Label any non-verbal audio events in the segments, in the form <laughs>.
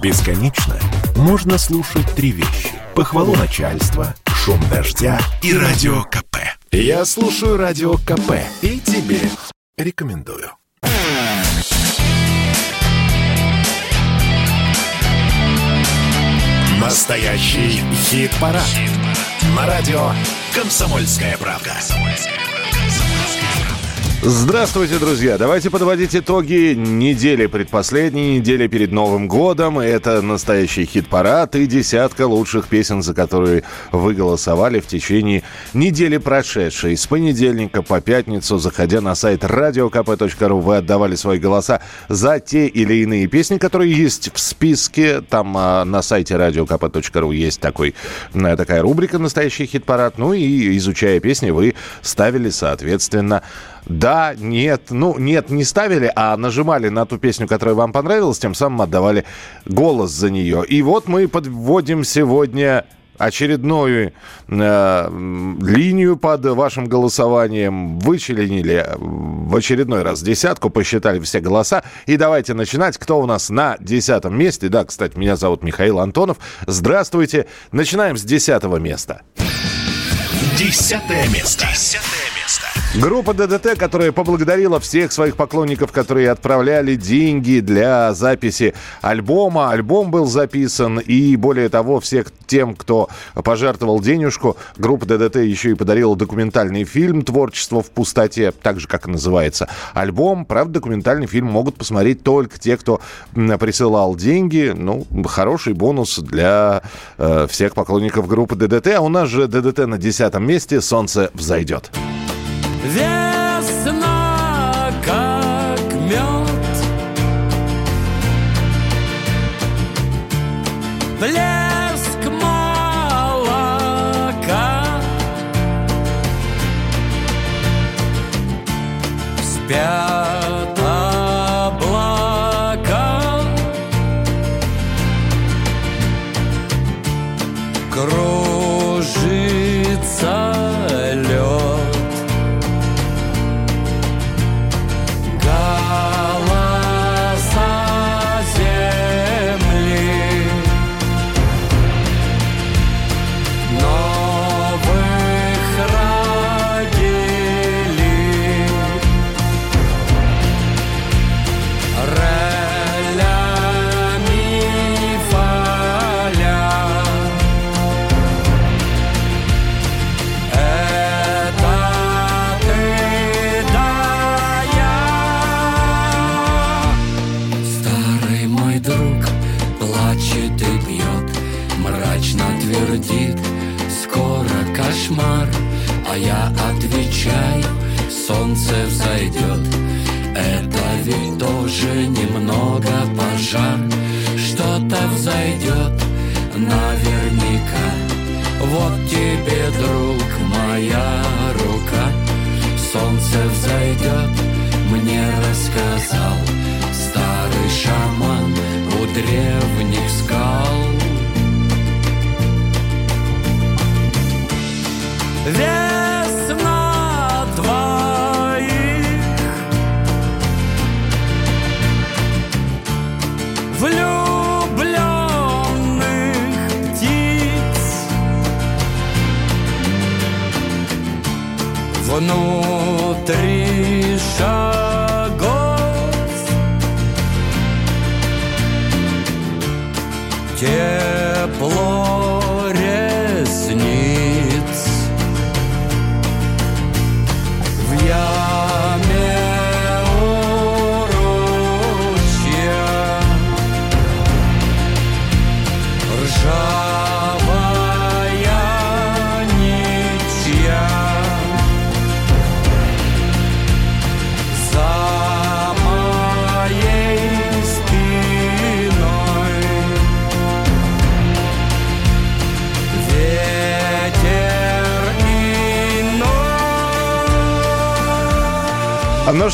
Бесконечно можно слушать три вещи. Похвалу начальства, шум дождя и радио КП. Я слушаю радио КП и тебе рекомендую. Настоящий хит-парад. На радио «Комсомольская правда». Здравствуйте, друзья! Давайте подводить итоги недели предпоследней, недели перед Новым годом. Это настоящий хит-парад и десятка лучших песен, за которые вы голосовали в течение недели прошедшей. С понедельника по пятницу, заходя на сайт radiokp.ru, вы отдавали свои голоса за те или иные песни, которые есть в списке. Там а, на сайте radiokp.ru есть такой, такая рубрика «Настоящий хит-парад». Ну и изучая песни, вы ставили, соответственно, да, нет, ну нет, не ставили, а нажимали на ту песню, которая вам понравилась, тем самым отдавали голос за нее. И вот мы подводим сегодня очередную э, линию под вашим голосованием, вычленили в очередной раз десятку, посчитали все голоса. И давайте начинать. Кто у нас на десятом месте? Да, кстати, меня зовут Михаил Антонов. Здравствуйте. Начинаем с десятого места. Десятое место. Десятое Группа ДДТ, которая поблагодарила всех своих поклонников, которые отправляли деньги для записи альбома. Альбом был записан, и более того, всех тем, кто пожертвовал денежку, группа ДДТ еще и подарила документальный фильм «Творчество в пустоте», так же, как и называется альбом. Правда, документальный фильм могут посмотреть только те, кто присылал деньги. Ну, хороший бонус для э, всех поклонников группы ДДТ. А у нас же ДДТ на десятом месте «Солнце взойдет». There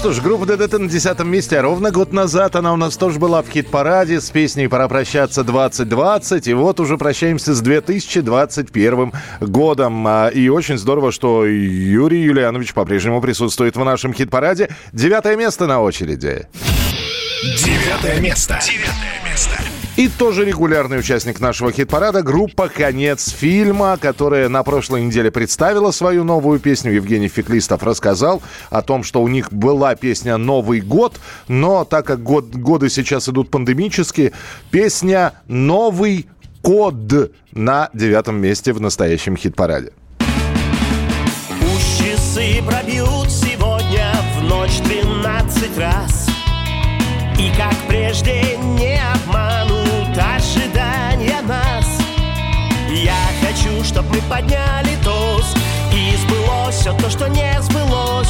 что ж, группа ДДТ на десятом месте. А ровно год назад она у нас тоже была в хит-параде с песней «Пора прощаться 2020». И вот уже прощаемся с 2021 годом. А, и очень здорово, что Юрий Юлианович по-прежнему присутствует в нашем хит-параде. Девятое место на очереди. Девятое место. Девятое. И тоже регулярный участник нашего хит-парада группа «Конец фильма», которая на прошлой неделе представила свою новую песню. Евгений Феклистов рассказал о том, что у них была песня «Новый год», но так как год, годы сейчас идут пандемические, песня «Новый код» на девятом месте в настоящем хит-параде. Пусть часы пробьют сегодня в ночь 12 раз И как прежде не обманут хочу, чтоб мы подняли тост. И сбылось все то, что не сбылось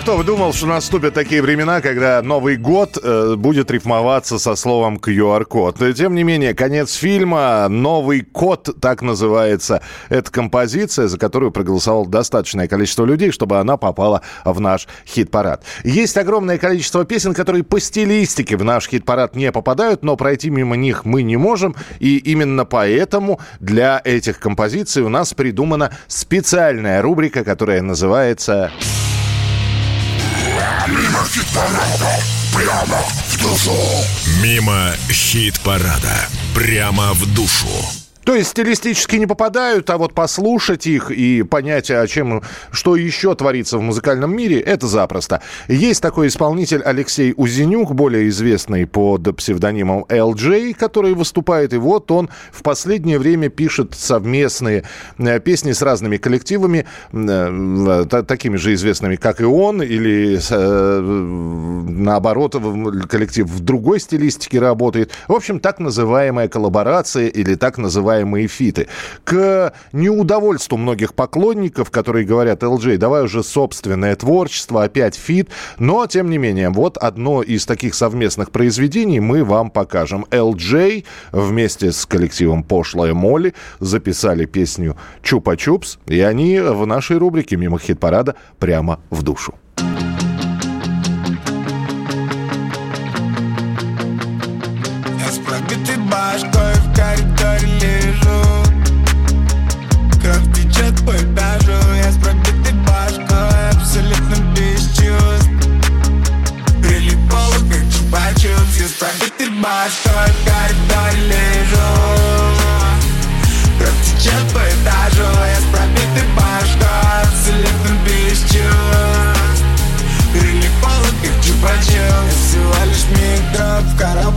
кто бы думал, что наступят такие времена, когда Новый год э, будет рифмоваться со словом QR-код. Тем не менее, конец фильма «Новый код», так называется эта композиция, за которую проголосовало достаточное количество людей, чтобы она попала в наш хит-парад. Есть огромное количество песен, которые по стилистике в наш хит-парад не попадают, но пройти мимо них мы не можем. И именно поэтому для этих композиций у нас придумана специальная рубрика, которая называется... Мимо хит-парада. Прямо в душу. То есть стилистически не попадают, а вот послушать их и понять, о чем, что еще творится в музыкальном мире, это запросто. Есть такой исполнитель Алексей Узенюк, более известный под псевдонимом LJ, который выступает, и вот он в последнее время пишет совместные э, песни с разными коллективами, э, та- такими же известными, как и он, или э, наоборот, коллектив в другой стилистике работает. В общем, так называемая коллаборация или так называемые feat ы. К неудовольству многих поклонников, которые говорят, LJ, давай уже собственное творчество, опять feat. Но, тем не менее, вот одно из таких совместных произведений мы вам покажем. LJ вместе с коллективом Пошлая Молли записали песню Чупа-Чупс, и они в нашей рубрике «Мимо хит-парада» прямо в душу.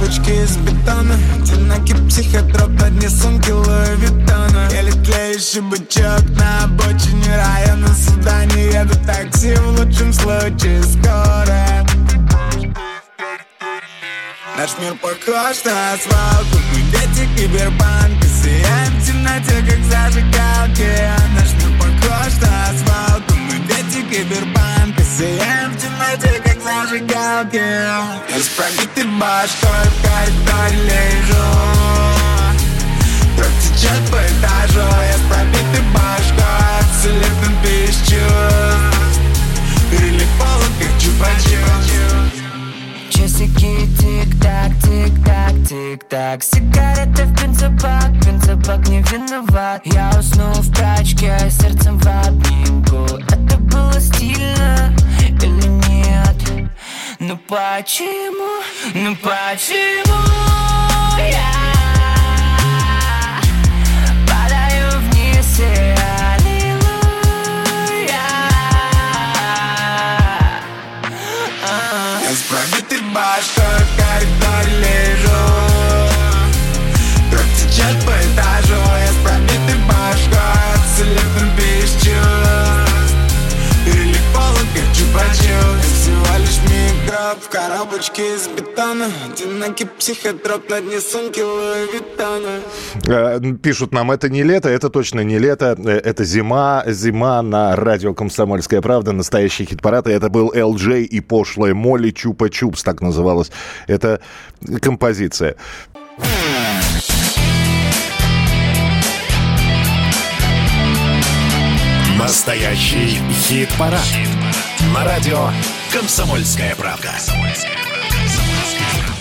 Коробочке из бетона. Одинокий психотроп, одни сумки Луи Виттона Еле тлеющий бычок на обочине района. Сюда не еду такси, в лучшем случае. Скоро Наш мир похож на свалку Мы дети киберпанка Сияем в темноте, как зажигалки. Наш мир похож на свалку Мы дети киберпанка Сияем в темноте, как зажигалки. С пробитой башкой в коридоре лежу. Кровь течет по этажу Я с пробитой башкой Абсолютно без чувств. Прилипала, как чупа-чупс Часики тик-так, тик-так, тик-так. Сигарета в бензобак, бензобак не виноват. Я уснул в прачке, сердцем в обнимку. Это было стильно или нет? Ну почему, ну почему я пробитой в коробочке из бетона. Одинокий психотроп на дне сумки Луи Виттона Э, Пишут нам, это не лето, это точно не лето, э, это зима, зима на радио «Комсомольская правда», настоящий хит-парад, и это был LJ и пошлая Молли Чупа-Чупс, так называлась эта композиция. Настоящий хит-парад. На радио «Комсомольская правда».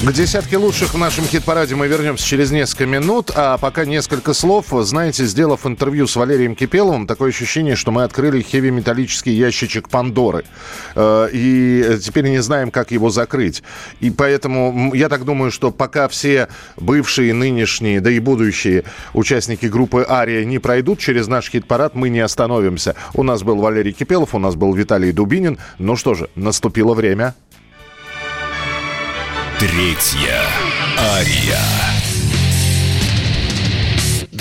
К десятке лучших в нашем хит-параде мы вернемся через несколько минут, а пока несколько слов. Знаете, сделав интервью с Валерием Кипеловым, такое ощущение, что мы открыли хеви-металлический ящичек Пандоры. Э, И теперь не знаем, как его закрыть. И поэтому я так думаю, что пока все бывшие, нынешние, да и будущие участники группы «Ария» не пройдут через наш хит-парад, мы не остановимся. У нас был Валерий Кипелов, у нас был Виталий Дубинин. Ну что же, наступило время. Третья ария.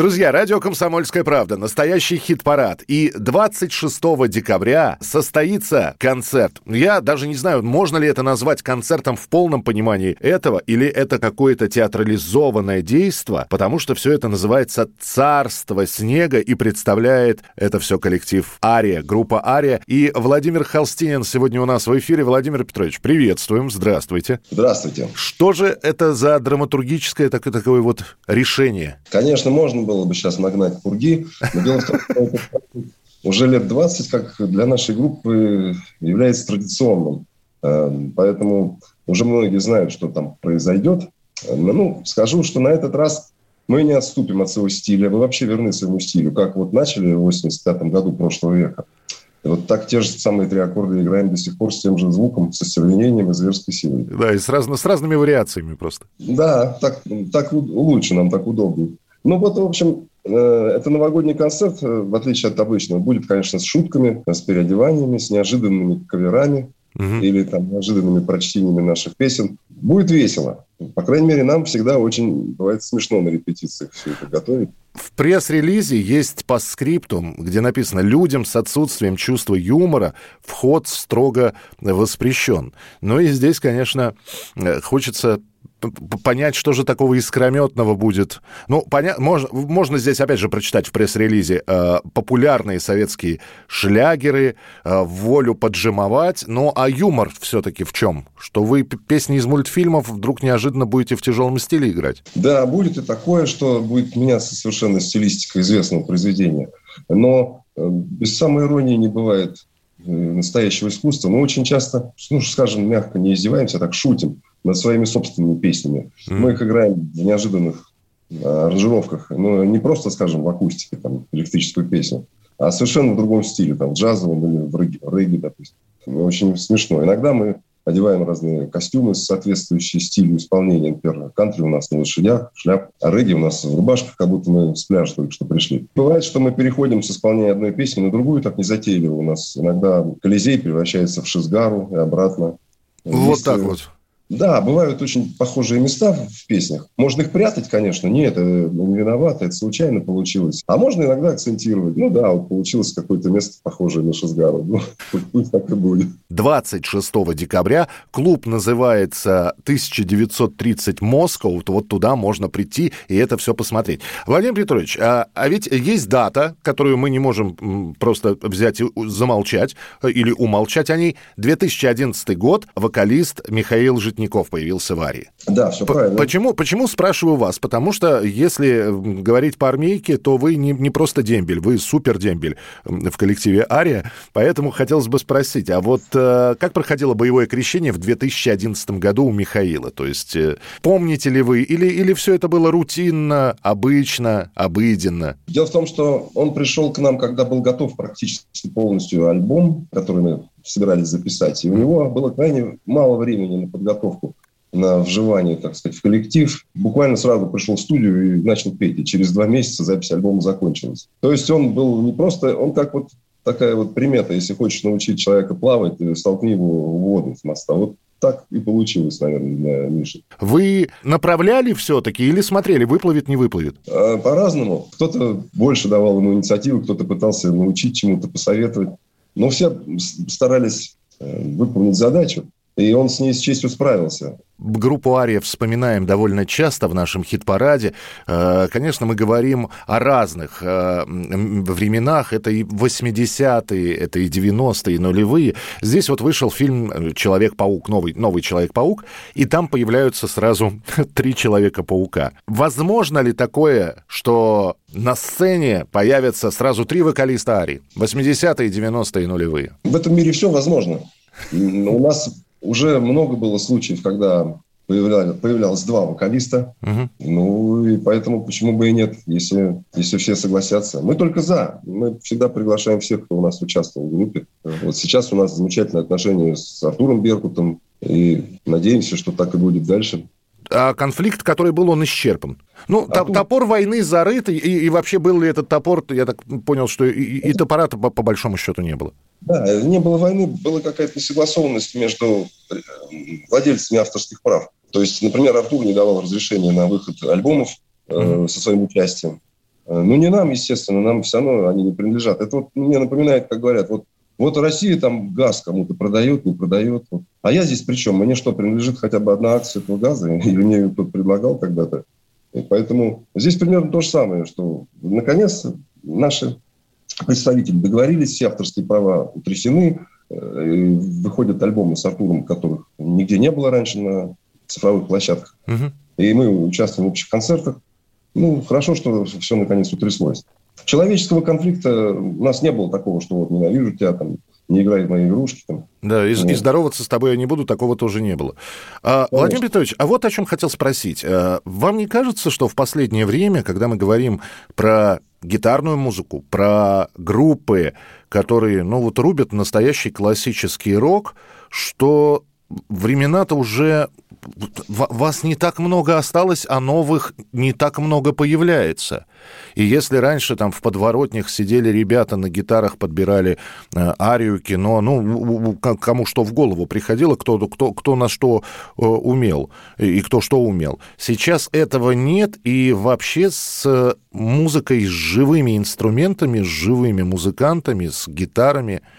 Друзья, радио «Комсомольская правда», настоящий хит-парад. И 26 декабря состоится концерт. Я даже не знаю, можно ли это назвать концертом в полном понимании этого, или это какое-то театрализованное действо, потому что все это называется «Царство снега» и представляет это все коллектив «Ария», группа «Ария». И Владимир Холстинин сегодня у нас в эфире. Владимир Петрович, приветствуем, здравствуйте. Здравствуйте. Что же это за драматургическое такое, такое вот решение? Конечно, можно было бы сейчас нагнать пурги, но дело в том, что уже лет 20, как для нашей группы, является традиционным. Э, Поэтому уже многие знают, что там произойдет. Э, Ну, скажу, что на этот раз мы не отступим от своего стиля, мы вообще верны своему стилю, как вот начали в 85 году прошлого века. И вот так те же самые три аккорда играем до сих пор с тем же звуком, со стервенением и зверской силой. Да, и с, разно- с разными вариациями просто. Да, так, так лучше нам, так удобнее. Ну вот, в общем, э, это новогодний концерт, э, в отличие от обычного, будет, конечно, с шутками, с переодеваниями, с неожиданными каверами Мгм. или там неожиданными прочтениями наших песен. Будет весело. По крайней мере, нам всегда очень бывает смешно на репетициях все это готовить. В пресс-релизе есть постскриптум, где написано «Людям с отсутствием чувства юмора вход строго воспрещен». Ну и здесь, конечно, э, хочется понять, что же такого искрометного будет. Ну, поня... можно, можно здесь, опять же, прочитать в пресс-релизе э, популярные советские шлягеры, э, волю поджимовать. Ну, а юмор все-таки в чем? Что вы песни из мультфильмов вдруг неожиданно будете в тяжелом стиле играть? Да, будет и такое, что будет меняться совершенно стилистика известного произведения. Но э, без самой иронии не бывает э, настоящего искусства. Мы очень часто, ну, скажем, мягко не издеваемся, а так шутим над своими собственными песнями. Мы их играем в неожиданных э, аранжировках. Но не просто, скажем, в акустике, там, электрическую песню, а совершенно в другом стиле, там, в джазовом или в регги, в регги, допустим. Очень смешно. Иногда мы одеваем разные костюмы, соответствующие стилю исполнения. Например, кантри у нас на лошадях, шляп, а регги у нас в рубашках, как будто мы с пляжа только что пришли. Бывает, что мы переходим с исполнения одной песни на другую, так незатейливо. У нас иногда Колизей превращается в Шизгару и обратно. Вот Есть, так вот. Да, бывают очень похожие места в песнях. Можно их прятать, конечно. Нет, это не виноват, это случайно получилось. А можно иногда акцентировать. Ну да, вот получилось какое-то место похожее на Шизгару. Ну, <laughs> пусть так и будет. 26 декабря. Клуб называется 1930 Москва. Вот, туда можно прийти и это все посмотреть. Владимир Петрович, а, а ведь есть дата, которую мы не можем просто взять и замолчать э, или умолчать о ней. 2011 год. Вокалист Михаил Житников появился в Арии. Да, все П- правильно. Почему, почему спрашиваю вас? Потому что если говорить по армейке, то вы не, не просто дембель, вы супер дембель в коллективе Ария. Поэтому хотелось бы спросить, а вот э, как проходило боевое крещение в 2011 году у Михаила? То есть э, помните ли вы, или, или все это было рутинно, обычно, обыденно? Дело в том, что он пришел к нам, когда был готов практически полностью альбом, который мы собирались записать. И у него было крайне мало времени на подготовку, на вживание, так сказать, в коллектив. Буквально сразу пришел в студию и начал петь. И через два месяца запись альбома закончилась. То есть он был не просто... Он как вот такая вот примета. Если хочешь научить человека плавать, столкни его в воду с моста. Вот так и получилось, наверное, для Миши. Вы направляли все-таки или смотрели, выплывет, не выплывет? А, по-разному. Кто-то больше давал ему инициативу, кто-то пытался научить чему-то, посоветовать. Но все старались э, выполнить задачу. И он с ней с честью справился. Группу Ария вспоминаем довольно часто в нашем хит-параде. Э, конечно, мы говорим о разных э, временах. Это и 80-е, это и 90-е, и нулевые. Здесь вот вышел фильм «Человек-паук», новый, новый «Человек-паук», и там появляются сразу <laughs> три Человека-паука. Возможно ли такое, что на сцене появятся сразу три вокалиста Арии? 80-е, 90-е и нулевые. В этом мире все возможно. У нас уже много было случаев, когда появлялось, появлялось два вокалиста. Угу. Ну, и поэтому почему бы и нет, если, если все согласятся. Мы только за. Мы всегда приглашаем всех, кто у нас участвовал в группе. Вот сейчас у нас замечательные отношения с Артуром Беркутом. И надеемся, что так и будет дальше конфликт, который был, он исчерпан. Ну, а топор войны зарыт, и, и вообще был ли этот топор, я так понял, что и, и топора-то по, по большому счету не было. Да, не было войны, была какая-то несогласованность между э, владельцами авторских прав. То есть, например, Артур не давал разрешения на выход альбомов э, mm-hmm. со своим участием. Э, ну, не нам, естественно, нам все равно они не принадлежат. Это вот мне напоминает, как говорят, вот, вот Россия там газ кому-то продает, не продает. Вот. А я здесь при чем? Мне что, принадлежит хотя бы одна акция этого газа? <laughs> Или мне ее кто-то предлагал когда-то? И поэтому здесь примерно то же самое, что наконец наши представители договорились, все авторские права утрясены, э, выходят альбомы с Артуром, которых нигде не было раньше на цифровых площадках. Угу. И мы участвуем в общих концертах. Ну, хорошо, что все наконец утряслось. Человеческого конфликта у нас не было такого, что вот ненавижу тебя, там, не играй в мои игрушки. Там. Да, и, и здороваться с тобой я не буду, такого тоже не было. А, Владимир Петрович, а вот о чем хотел спросить. А, вам не кажется, что в последнее время, когда мы говорим про гитарную музыку, про группы, которые, ну вот, рубят настоящий классический рок, что времена-то уже вас не так много осталось, а новых не так много появляется. И если раньше там в подворотнях сидели ребята на гитарах, подбирали э, арию, кино, ну, кому что в голову приходило, кто, кто, кто на что э, умел и кто что умел. Сейчас этого нет, и вообще с музыкой, с живыми инструментами, с живыми музыкантами, с гитарами –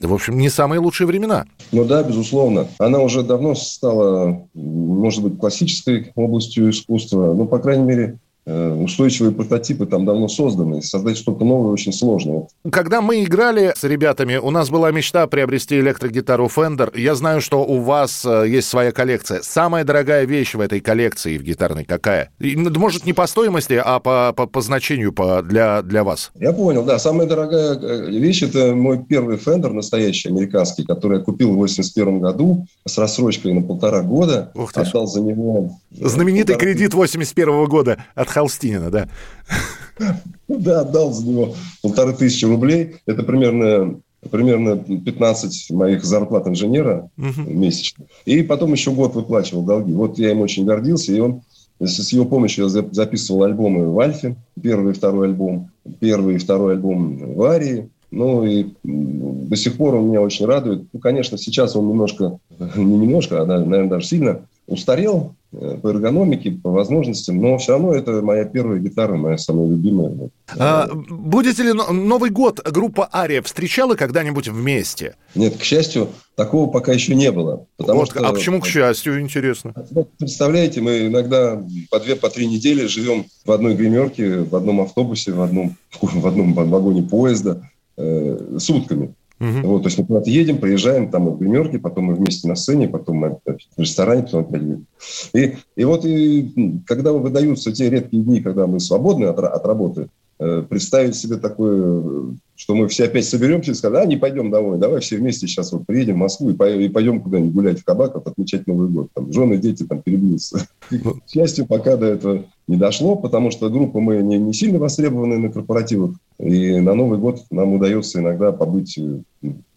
в общем, не самые лучшие времена. Ну да, безусловно. Она уже давно стала, может быть, классической областью искусства. Ну, по крайней мере, устойчивые прототипы там давно созданы. Создать что-то новое очень сложно. Когда мы играли с ребятами, у нас была мечта приобрести электрогитару Fender. Я знаю, что у вас э, есть своя коллекция. Самая дорогая вещь в этой коллекции в гитарной какая? Может, не по стоимости, а по, по, по значению по, для, для вас? Я понял, да. Самая дорогая э, вещь – это мой первый Fender настоящий, американский, который я купил в 81 году с рассрочкой на полтора года. Ух ты Отдал за него... Знаменитый кредит 81 года от Холстинина, да? Да, отдал за него полторы тысячи рублей. Это примерно примерно 15 моих зарплат инженера uh месячно. И потом еще год выплачивал долги. Вот я им очень гордился, и он с его помощью я записывал альбомы в Альфе, первый и второй альбом, первый и второй альбом в Арии. Ну и до сих пор он меня очень радует. Ну, конечно, сейчас он немножко, не немножко, а, наверное, даже сильно устарел, Э, по эргономике, по возможностям, но все равно это моя первая гитара, моя самая любимая. А, будете ли Новый год группа Ария встречала когда-нибудь вместе? Нет, к счастью, такого пока еще не было. Потому вот, что, а почему к счастью, интересно? Представляете, мы иногда по две, по три недели живем в одной гримерке, в одном автобусе, в одном, <laughs> в одном вагоне поезда э, сутками. Угу. Вот, то есть мы куда-то едем, приезжаем, там мы в гримерке, потом мы вместе на сцене, потом мы в ресторане, потом опять и, и вот и, когда выдаются те редкие дни, когда мы свободны от, от работы, э, представить себе такое что мы все опять соберемся и скажем, а, не пойдем домой, давай все вместе сейчас вот приедем в Москву и, по- и пойдем куда-нибудь гулять в кабак, вот, отмечать Новый год. Там жены, дети там перебьются. К счастью, пока до этого не дошло, потому что группа мы не, не сильно востребованы на корпоративах, и на Новый год нам удается иногда побыть э,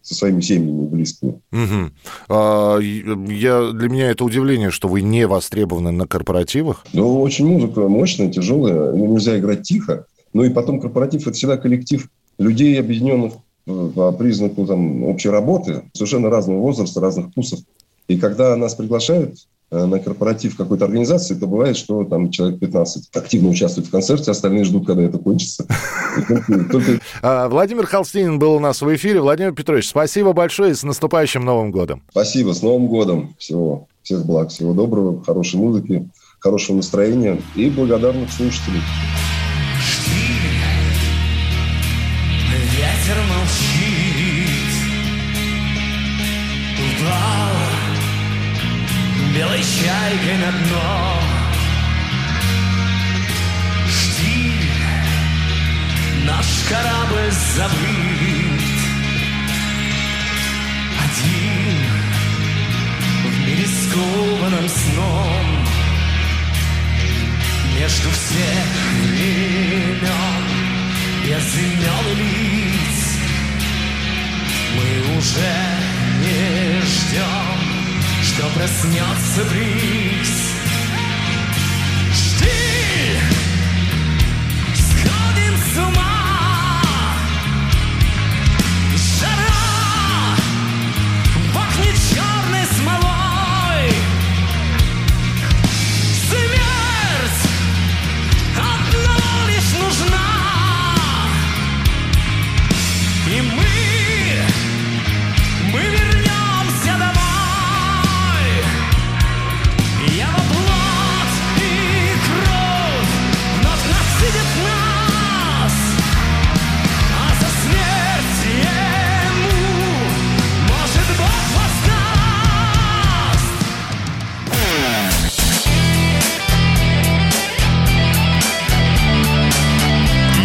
со своими семьями близкими. Мгм. А, я, для меня это удивление, что вы не востребованы на корпоративах. Ну, очень музыка мощная, тяжелая, ну, нельзя играть тихо. Ну и потом корпоратив – это всегда коллектив людей, объединенных э, по признаку там, общей работы, совершенно разного возраста, разных вкусов. И когда нас приглашают э, на корпоратив какой-то организации, то бывает, что там человек 15 активно участвует в концерте, остальные ждут, когда это кончится. А, Владимир Холстинин был у нас в эфире. Владимир Петрович, спасибо большое и с наступающим Новым годом. Спасибо, с Новым годом. Всего, всех благ, всего доброго, хорошей музыки, хорошего настроения и благодарных слушателей. Чайкой на дно. Жди Наш корабль забыт. Один В мире скованном сном. Между всех времен без имен и лиц Мы уже не ждем, что проснется бриз. Жди, сходим с ума. Жара пахнет черной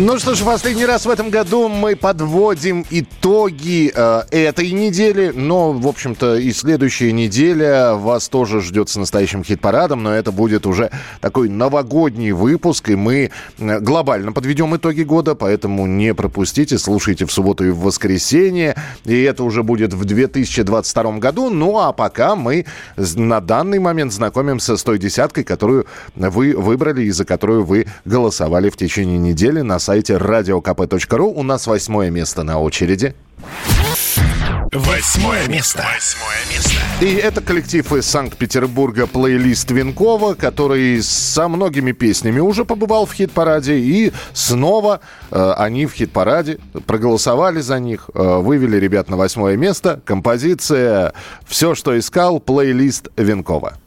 Ну что ж, последний раз в этом году мы подводим итоги э, этой недели, но, в общем-то, и следующая неделя вас тоже ждет с настоящим хит-парадом, но это будет уже такой новогодний выпуск, и мы э, глобально подведем итоги года, поэтому не пропустите, слушайте в субботу и в воскресенье, и это уже будет в 2022 году, ну а пока мы на данный момент знакомимся с той десяткой, которую вы выбрали и за которую вы голосовали в течение недели на сайте radiokp.ru. У нас восьмое место на очереди. Восьмое место. Восьмое место. И это коллектив из Санкт-Петербурга плейлист Винкова, который со многими песнями уже побывал в хит-параде. И снова э, они в хит-параде проголосовали за них, э, вывели ребят на восьмое место. Композиция «Все, что искал», плейлист Винкова.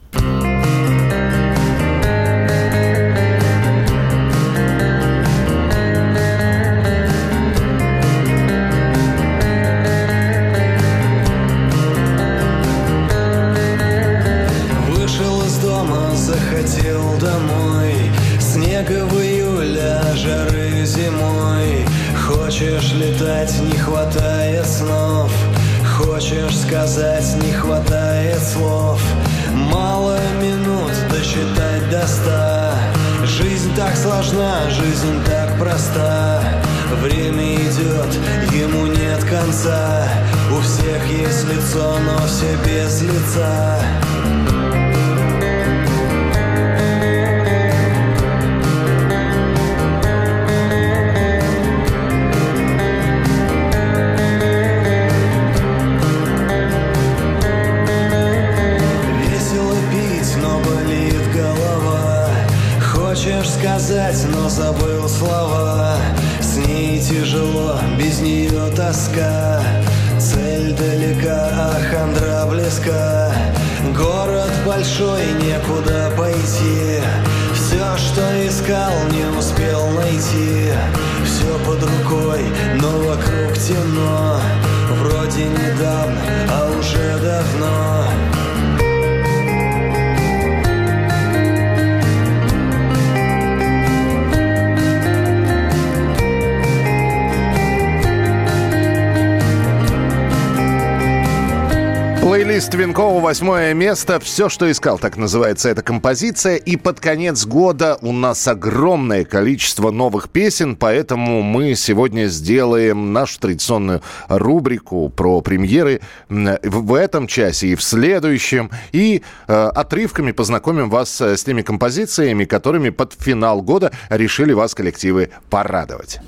Плейлист Винкова «Восьмое место». Все, что искал, так называется эта композиция. И под конец года у нас огромное количество новых песен, поэтому мы сегодня сделаем нашу традиционную рубрику про премьеры в этом часе и в следующем. И э, отрывками познакомим вас э, с теми композициями, которыми под финал года решили вас коллективы порадовать.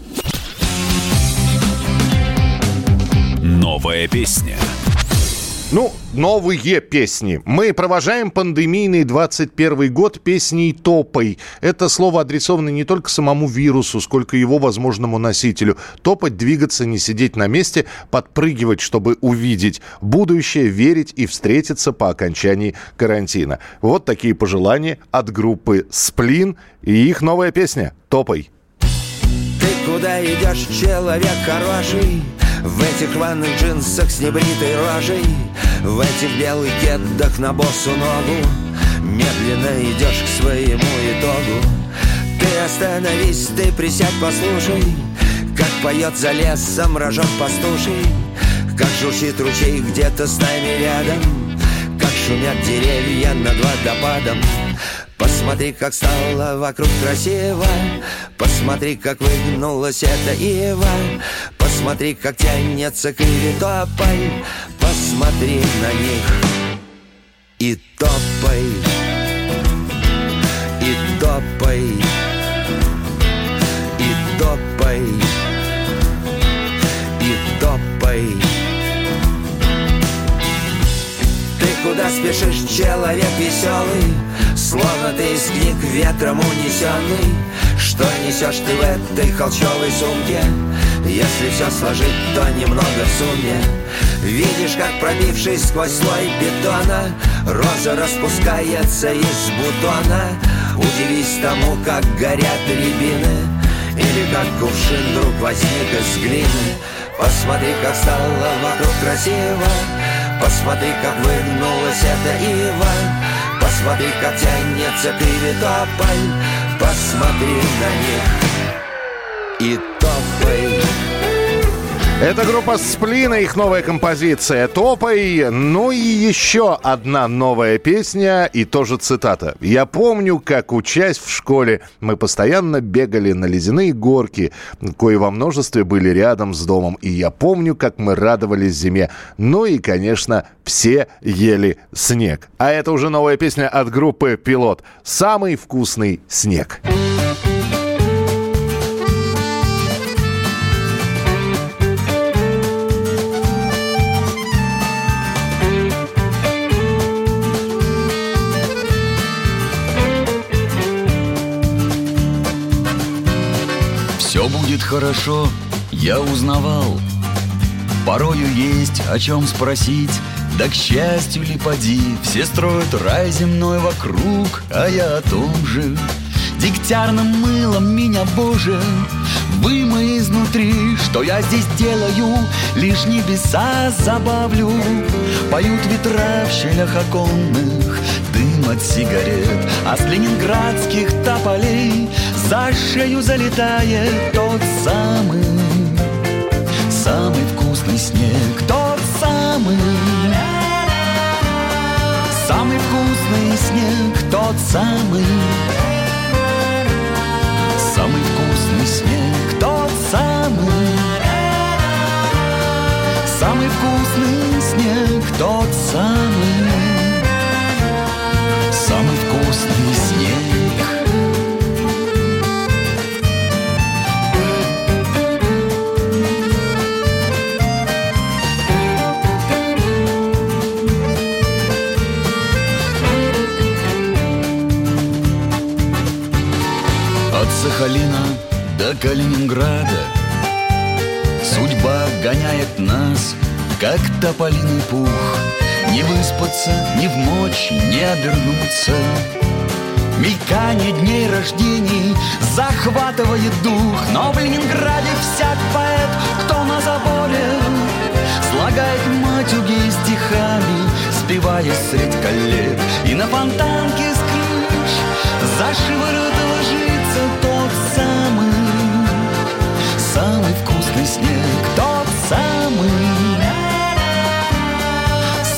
Новая песня. Ну, новые песни. Мы провожаем пандемийный 21 год песней «Топай». Это слово адресовано не только самому вирусу, сколько его возможному носителю. Топать, двигаться, не сидеть на месте, подпрыгивать, чтобы увидеть будущее, верить и встретиться по окончании карантина. Вот такие пожелания от группы «Сплин» и их новая песня «Топай». Ты куда идешь, человек хороший? В этих рваных джинсах с небритой рожей В этих белых кедах на босу ногу Медленно идешь к своему итогу. Ты остановись, ты присядь, послушай Как поет за лесом рожок пастуший Как журчит ручей где-то с нами рядом Как шумят деревья над водопадом Посмотри, как стало вокруг красиво. Посмотри, как выгнулась эта ива. Посмотри, как тянется к тополь Посмотри на них и топай куда спешишь, человек веселый Словно ты из книг ветром унесенный. Что несешь ты в этой холчевой сумке? Если все сложить, то немного в сумме. Видишь, как пробившись сквозь слой бетона Роза распускается из бутона. Удивись тому, как горят рябины Или как кувшин вдруг возник из глины. Посмотри, как стало вокруг красиво Посмотри, как выгнулась эта ива Посмотри, как тянется кривитополь Посмотри на них. И топай это группа Сплина, их новая композиция «Топай». Ну и еще одна новая песня и тоже цитата. «Я помню, как, учась в школе, мы постоянно бегали на ледяные горки, кои во множестве были рядом с домом, и я помню, как мы радовались зиме. Ну и, конечно, все ели снег». А это уже новая песня от группы «Пилот». «Самый вкусный снег». Все хорошо, я узнавал. Порою есть о чем спросить, да к счастью ли поди, Все строят рай земной вокруг, а я о том же. Дегтярным мылом меня, Боже, вымой изнутри, Что я здесь делаю, лишь небеса забавлю. Поют ветра в щелях оконных, от сигарет, А с ленинградских тополей за шею залетает тот самый, самый вкусный снег, тот самый. Самый вкусный снег, тот самый Самый вкусный снег, тот самый Самый вкусный снег, тот самый Калининграда. Судьба гоняет нас, как тополиный пух. Не выспаться, ни в ночь, не обернуться. Мелькание дней рождений захватывает дух. Но в Ленинграде всяк поэт, кто на заборе Слагает матюги стихами, спевая средь коллег. И на фонтанке с крыш за шиворот ложится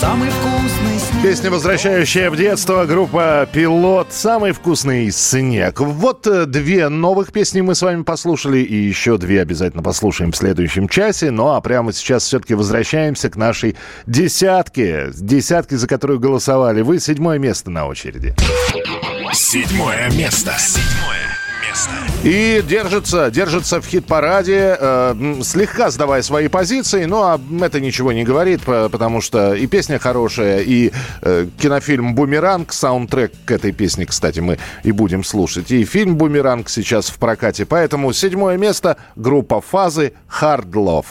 вкусный снег, самый Самый Песня, возвращающая в детство, группа «Пилот». Самый вкусный снег. Вот э, две новых песни мы с вами послушали, и еще две обязательно послушаем в следующем часе. Ну а прямо сейчас все-таки возвращаемся к нашей десятке. Десятке, за которую голосовали. Вы седьмое место на очереди. Седьмое место. Седьмое место. И держится, держится в хит-параде, э, слегка сдавая свои позиции, но это ничего не говорит, по- потому что и песня хорошая, и э, кинофильм «Бумеранг», саундтрек к этой песне, кстати, мы и будем слушать, и фильм «Бумеранг» сейчас в прокате, поэтому седьмое место, группа «Фазы», «Hard Love».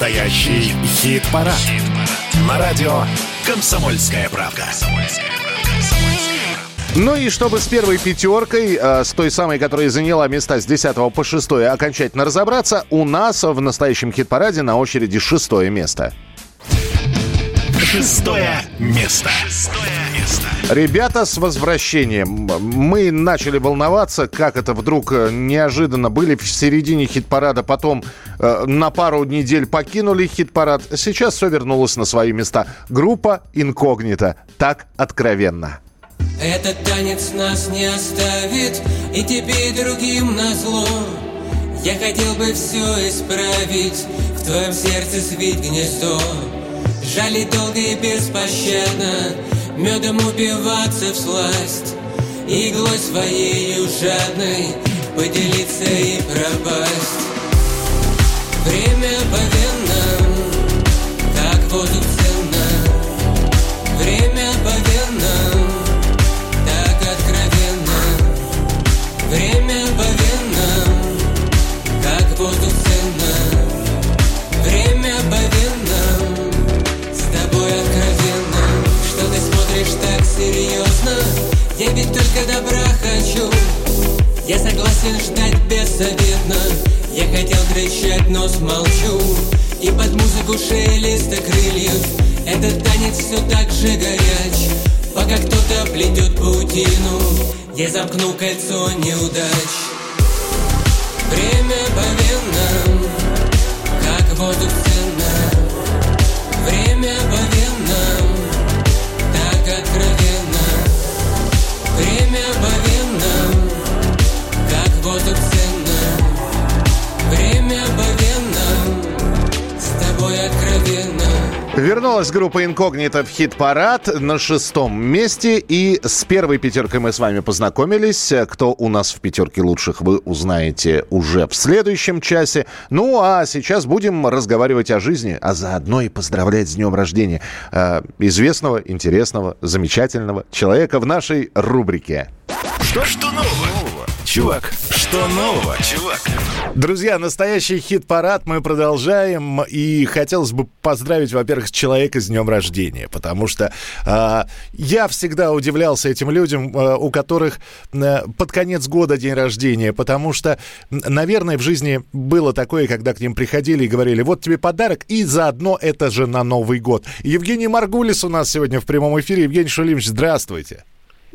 Настоящий хит-парад. На радио «Комсомольская правда». Ну и чтобы с первой пятеркой, э, с той самой, которая заняла места с 10 по 6, окончательно разобраться, у нас в настоящем хит-параде на очереди шестое место. Шестое место. Шестое место. Ребята, с возвращением. Мы начали волноваться, как это вдруг э, неожиданно были в середине хит-парада, потом э, на пару недель покинули хит-парад. Сейчас все вернулось на свои места. Группа «Инкогнито». Так откровенно. Этот танец нас не оставит, и тебе и другим назло. Я хотел бы все исправить, в твоем сердце свить гнездо. Жалить долго и беспощадно, медом упиваться в сласть, иглой своей жадной поделиться и пропасть. Время по венам, как воздух серьезно? Я ведь только добра хочу. Я согласен ждать беззаветно. Я хотел кричать, но смолчу И под музыку шелеста крыльев Этот танец все так же горяч Пока кто-то плетет паутину Я замкну кольцо неудач Время по венам Как воздух ценно Время по Воздух ценно Время по венам С тобой откровенно Вернулась группа «Инкогнито» в хит-парад на шестом месте. И с первой пятеркой мы с вами познакомились. Кто у нас в пятерке лучших, вы узнаете уже в следующем часе. Ну, а сейчас будем разговаривать о жизни, а заодно и поздравлять с днем рождения э, известного, интересного, замечательного человека в нашей рубрике. Что, что нового? Чувак, что нового, чувак? Друзья, настоящий хит-парад мы продолжаем. И хотелось бы поздравить, во-первых, человека с днем рождения. Потому что э, я всегда удивлялся этим людям, э, у которых э, под конец года день рождения. Потому что, наверное, в жизни было такое, когда к ним приходили и говорили, вот тебе подарок, и заодно это же на Новый год. Евгений Маргулис у нас сегодня в прямом эфире. Евгений Шулимович, здравствуйте.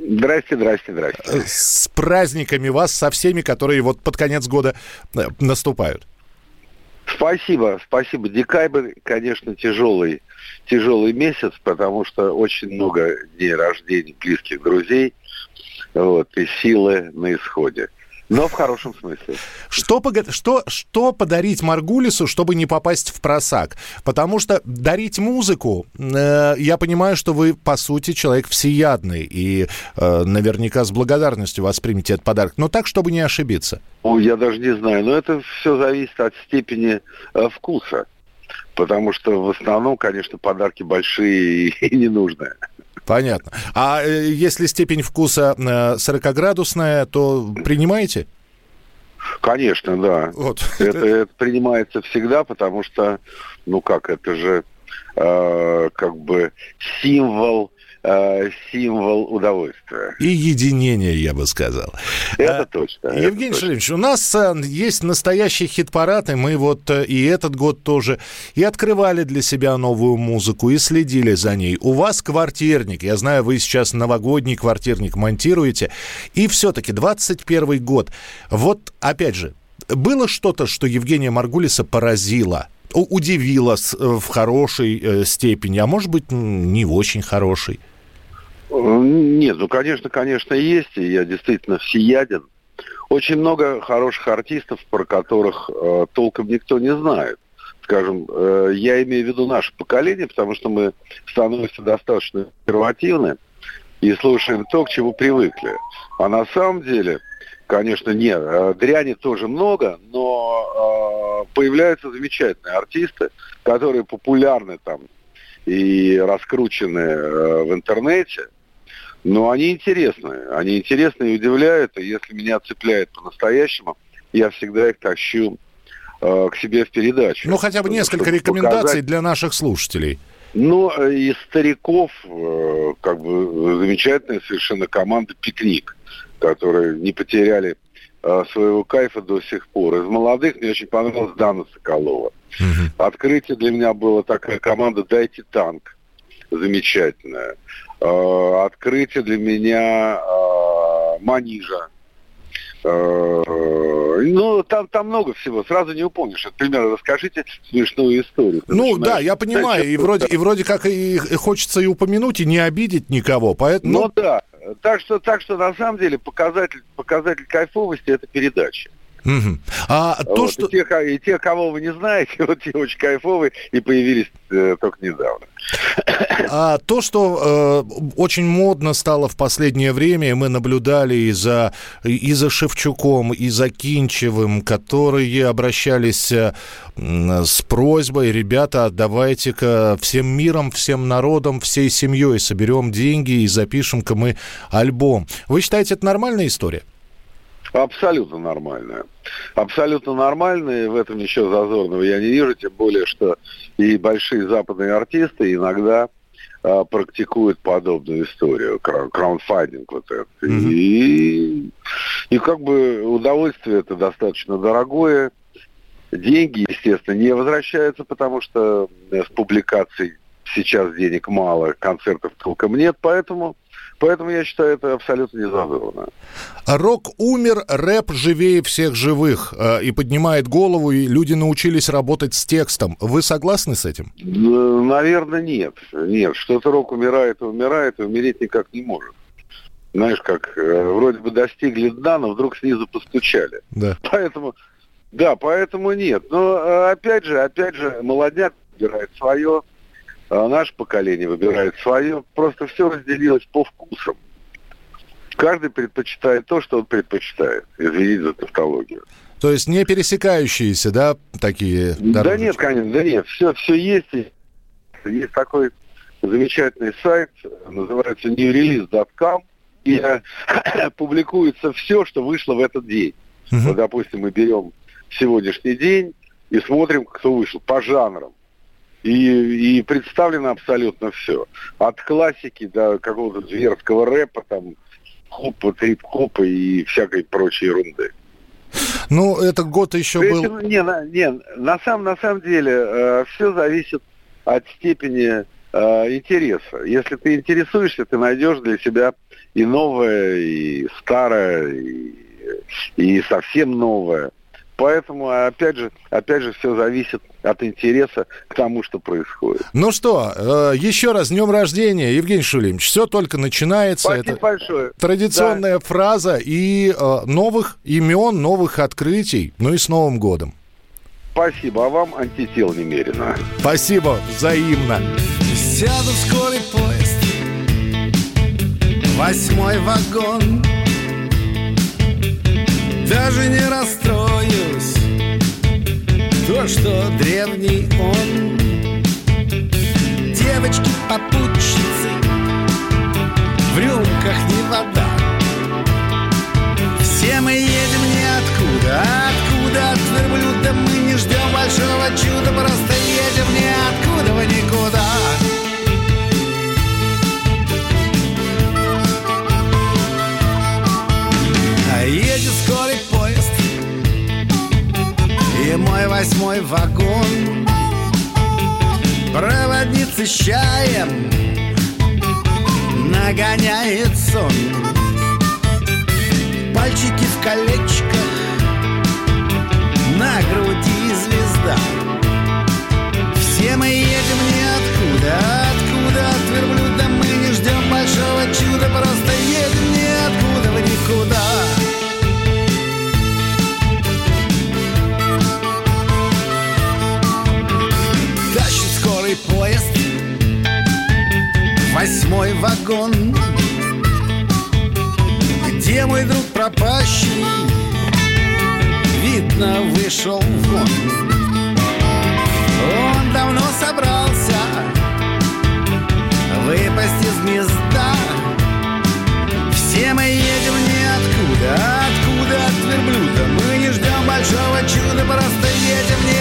Здрасте, здрасте, здрасте. Э, С праздниками вас, со всеми, которые вот под конец года э, наступают. Спасибо, спасибо. Декабрь, конечно, тяжелый, тяжелый месяц, потому что очень много дней рождения близких друзей, вот, и силы на исходе. Но в хорошем смысле. Что, что, что подарить Маргулису, чтобы не попасть в просак? Потому что дарить музыку, э, я понимаю, что вы, по сути, человек всеядный и э, наверняка с благодарностью воспримете этот подарок, но так, чтобы не ошибиться. Ой, я даже не знаю, но это все зависит от степени э, вкуса. Потому что в основном, конечно, подарки большие и <laughs> ненужные. Понятно. А э, если степень вкуса э, 40-градусная, то принимаете? Конечно, да. Вот. Это, это принимается всегда, потому что, ну как, это же э, как бы символ, э, символ удовольствия. И единение, я бы сказал. Это точно. это Евгений. Шалимович, у нас э, есть настоящий хит-парад, и мы вот э, и этот год тоже и открывали для себя новую музыку, и следили за ней. У вас квартирник, я знаю, вы сейчас новогодний квартирник монтируете, и все-таки 21 год. Вот, опять же, было что-то, что Евгения Маргулиса поразило, удивило э, в хорошей э, степени, а может быть, не в очень хорошей? Нет, ну, конечно, конечно, есть, и я действительно всеяден. Очень много хороших артистов, про которых э, толком никто не знает. Скажем, э, я имею в виду наше поколение, потому что мы становимся достаточно консервативны и слушаем то, к чему привыкли. А на самом деле, конечно, нет, э, дряни тоже много, но э, появляются замечательные артисты, которые популярны там и раскручены э, в интернете, но они интересны. Они интересны и удивляют. И если меня цепляет по-настоящему, я всегда их тащу э, к себе в передачу. Ну, хотя бы несколько показать. рекомендаций для наших слушателей. Ну, э, из стариков, э, как бы, замечательная совершенно команда «Пикник», которые не потеряли э, своего кайфа до сих пор. Из молодых мне очень понравилась Дана Соколова. Открытие для меня была такая команда «Дайте танк». Замечательная. Э, Открытие для меня э, Манижа. Э, Ну, там, там много всего, сразу не упомнишь. Например, расскажите смешную историю. Ты Ну да, я понимаю, и вроде, и вроде как и, и хочется и упомянуть, и не обидеть никого, поэтому... Ну да. Так что, так что на самом деле показатель, показатель кайфовости это передача. Мгм. А то, Вот, что... и, те, и те, кого вы не знаете, <laughs> вот те очень кайфовые и появились э, только недавно. А то, что э, очень модно стало в последнее время, мы наблюдали и за, и за Шевчуком, и за Кинчевым, которые обращались э, с просьбой, ребята, давайте-ка всем миром, всем народом, всей семьей соберем деньги и запишем-ка мы альбом. Вы считаете, это нормальная история? Абсолютно нормальная. Абсолютно нормальная, в этом ничего зазорного я не вижу, тем более, что и большие западные артисты иногда а, практикуют подобную историю, крау- краундфандинг вот это. И, и как бы удовольствие это достаточно дорогое, деньги, естественно, не возвращаются, потому что э, с публикаций сейчас денег мало, концертов толком нет, поэтому, поэтому я считаю это абсолютно незазорно. Рок умер, рэп живее всех живых э, и поднимает голову, и люди научились работать с текстом. Вы согласны с этим? Наверное, нет. Нет, что-то рок умирает и умирает, и умереть никак не может. Знаешь, как э, вроде бы достигли дна, но вдруг снизу постучали. Да. Поэтому, да, поэтому нет. Но э, опять же, опять же, молодняк выбирает свое, а наше поколение выбирает свое. Просто все разделилось по вкусам. Каждый предпочитает то, что он предпочитает. Извините за тавтологию. То есть не пересекающиеся, да, такие Да дорожечки? нет, конечно, да нет. Все, все есть. Есть такой замечательный сайт, называется newrelease.com, и <coughs> публикуется все, что вышло в этот день. Вот, допустим, мы берем сегодняшний день и смотрим, кто вышел по жанрам. И, и представлено абсолютно все. От классики до какого-то зверского рэпа, там, хопа, трип-хопа и всякой прочей ерунды. Ну, этот год еще То был... есть, Не, на, не, на, самом, на самом деле все зависит от степени э, интереса. Если ты интересуешься, ты найдешь для себя и новое, и старое, и, и совсем новое. Поэтому, опять же, опять же, все зависит от интереса к тому, что происходит. Ну что, э, еще раз, с днем рождения, Евгений Шулимович. Все только начинается. Спасибо Это большое. традиционная фраза и э, новых имен, новых открытий. Ну и с Новым годом. Спасибо, а вам антител немерено. Спасибо, взаимно. Сяду в скорый поезд Восьмой вагон Даже не расстроюсь То, что древний он. Девочки-попутчицы В рюмках не вода. Все мы едем ниоткуда Откуда от верблюда мы не ждем большого чуда Просто едем ниоткуда в никуда восьмой вагон. Проводница с чаем Нагоняет сон. Пальчики в колечках На груди звезда. Все мы едем ниоткуда Откуда от верблюда мы не ждем большого чуда. Просто Восьмой вагон? Где мой друг пропащий? Видно, вышел вон Он давно собрался Выпасть из гнезда. Все мы едем ниоткуда Откуда от верблюда. Мы не ждем большого чуда Просто едем ниоткуда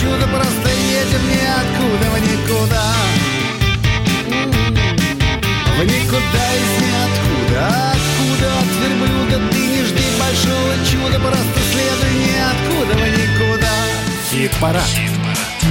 чуда Просто едем ниоткуда в никуда. В никуда из ниоткуда. Откуда от верблюда Ты не жди большого чуда? Просто следуй ниоткуда в никуда. Хит-парад.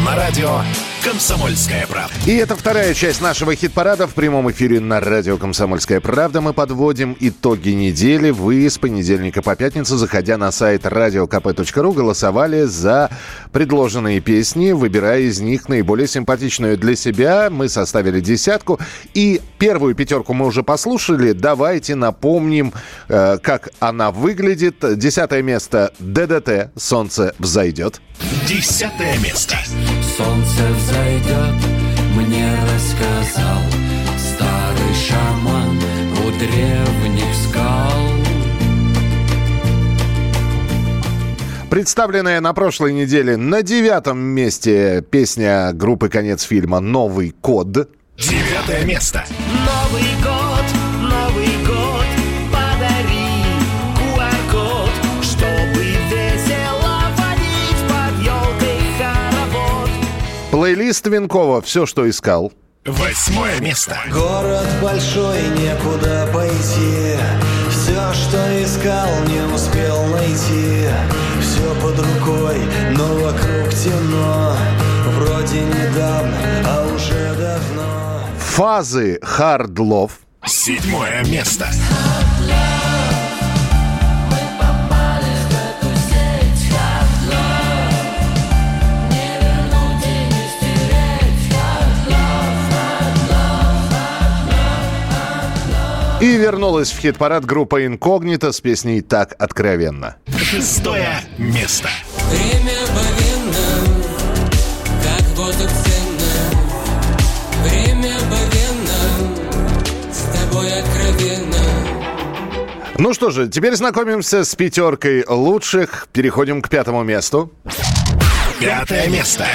На радио «Комсомольская правда». И это вторая часть нашего хит-парада в прямом эфире на радио «Комсомольская правда». Мы подводим итоги недели. Вы с понедельника по пятницу, заходя на сайт radiokp.ru, голосовали за предложенные песни, выбирая из них наиболее симпатичную для себя. Мы составили десятку. И первую пятерку мы уже послушали. Давайте напомним, э, как она выглядит. Десятое место «ДДТ. Солнце взойдет». Десятое место. Солнце взойдет, мне рассказал Старый шаман у древних скал Представленная на прошлой неделе на девятом месте песня группы «Конец фильма» «Новый код». Девятое место. Новый год, Плейлист Винкова «Все, что искал». Восьмое место. Город большой, некуда пойти Все, что искал, не успел найти Все под рукой, но вокруг темно Вроде недавно, а уже давно Фазы «Hard Love». Седьмое место. И вернулась в хит-парад группа «Инкогнито» с песней «Так откровенно». Шестое место. Время обовенно, как воздух ценно. Время обовенно, с тобой откровенно. Ну что же, теперь знакомимся с пятеркой лучших. Переходим к пятому месту. Пятое место.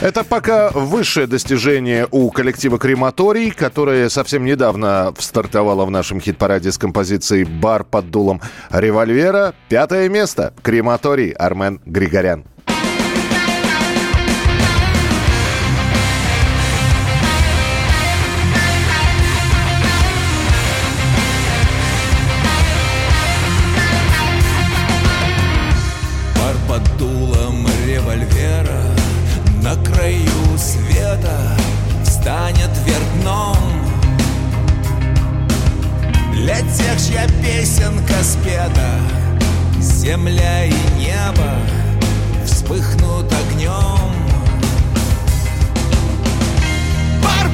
Это пока высшее достижение у коллектива «Крематорий», которое совсем недавно стартовало в нашем хит-параде с композицией «Бар под дулом револьвера». Пятое место. «Крематорий» Армен Григорян. Света Встанет вверх Для тех, чья песенка спета Земля и небо Вспыхнут огнем. Пар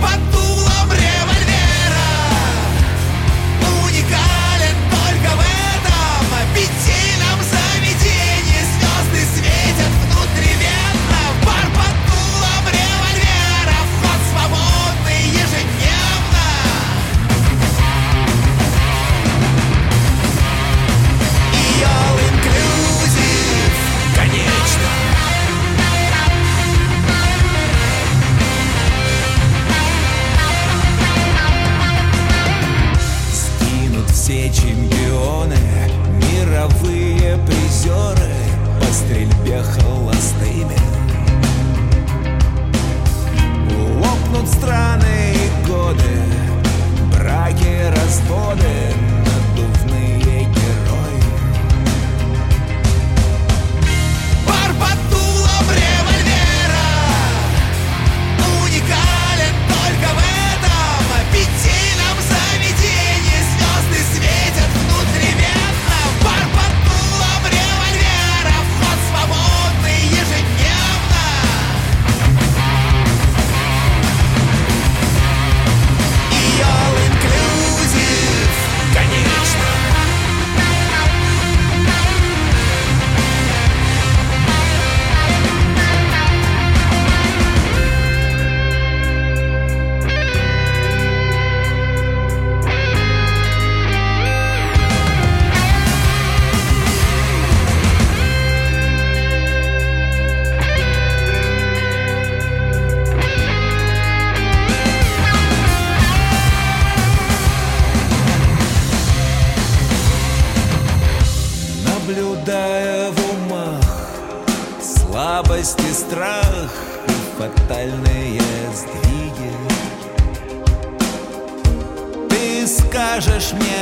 призеры по стрельбе холостыми. Лопнут страны и годы, браки, разводы, надувные Ты скажешь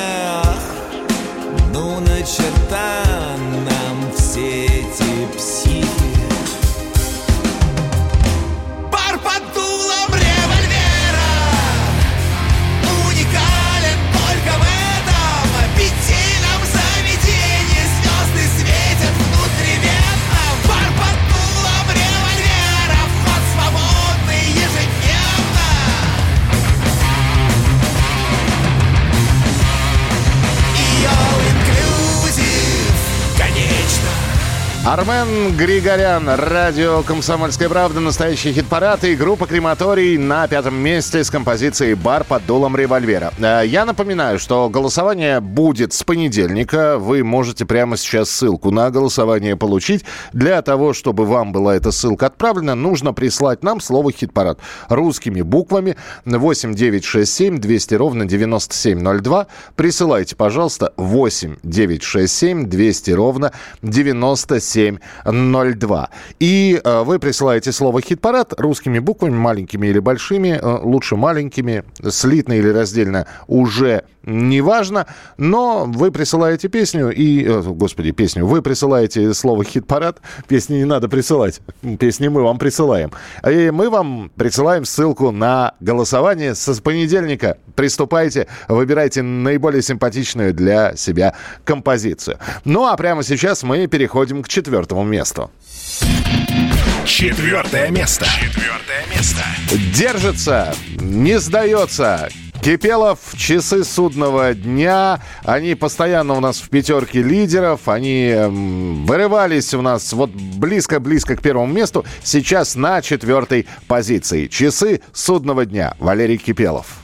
Армен Григорян, радио «Комсомольская правда», настоящий хит-парад и группа «Крематорий» на пятом месте с композицией «Бар под дулом револьвера». Э, Я напоминаю, что голосование будет с понедельника. Вы можете прямо сейчас ссылку на голосование получить. Для того, чтобы вам была эта ссылка отправлена, нужно прислать нам слово «хит-парад» русскими буквами 8 9 6 7 200 ровно 9702. Присылайте, пожалуйста, 8 9 6 7 200 ровно 9702. И э, вы присылаете слово «хит-парад» русскими буквами, маленькими или большими, э, лучше маленькими, слитно или раздельно, уже не важно, но вы присылаете песню и, э, господи, песню, вы присылаете слово «хит-парад», песни не надо присылать, песни мы вам присылаем. И мы вам присылаем ссылку на голосование с понедельника. Приступайте, выбирайте наиболее симпатичную для себя композицию. Ну а прямо сейчас мы переходим к четвертому месту. Четвертое место. Четвертое место. Держится, не сдается. Кипелов, часы судного дня, они постоянно у нас в пятерке лидеров, они эм, вырывались у нас вот близко-близко к первому месту, сейчас на четвертой позиции. Часы судного дня. Валерий Кипелов.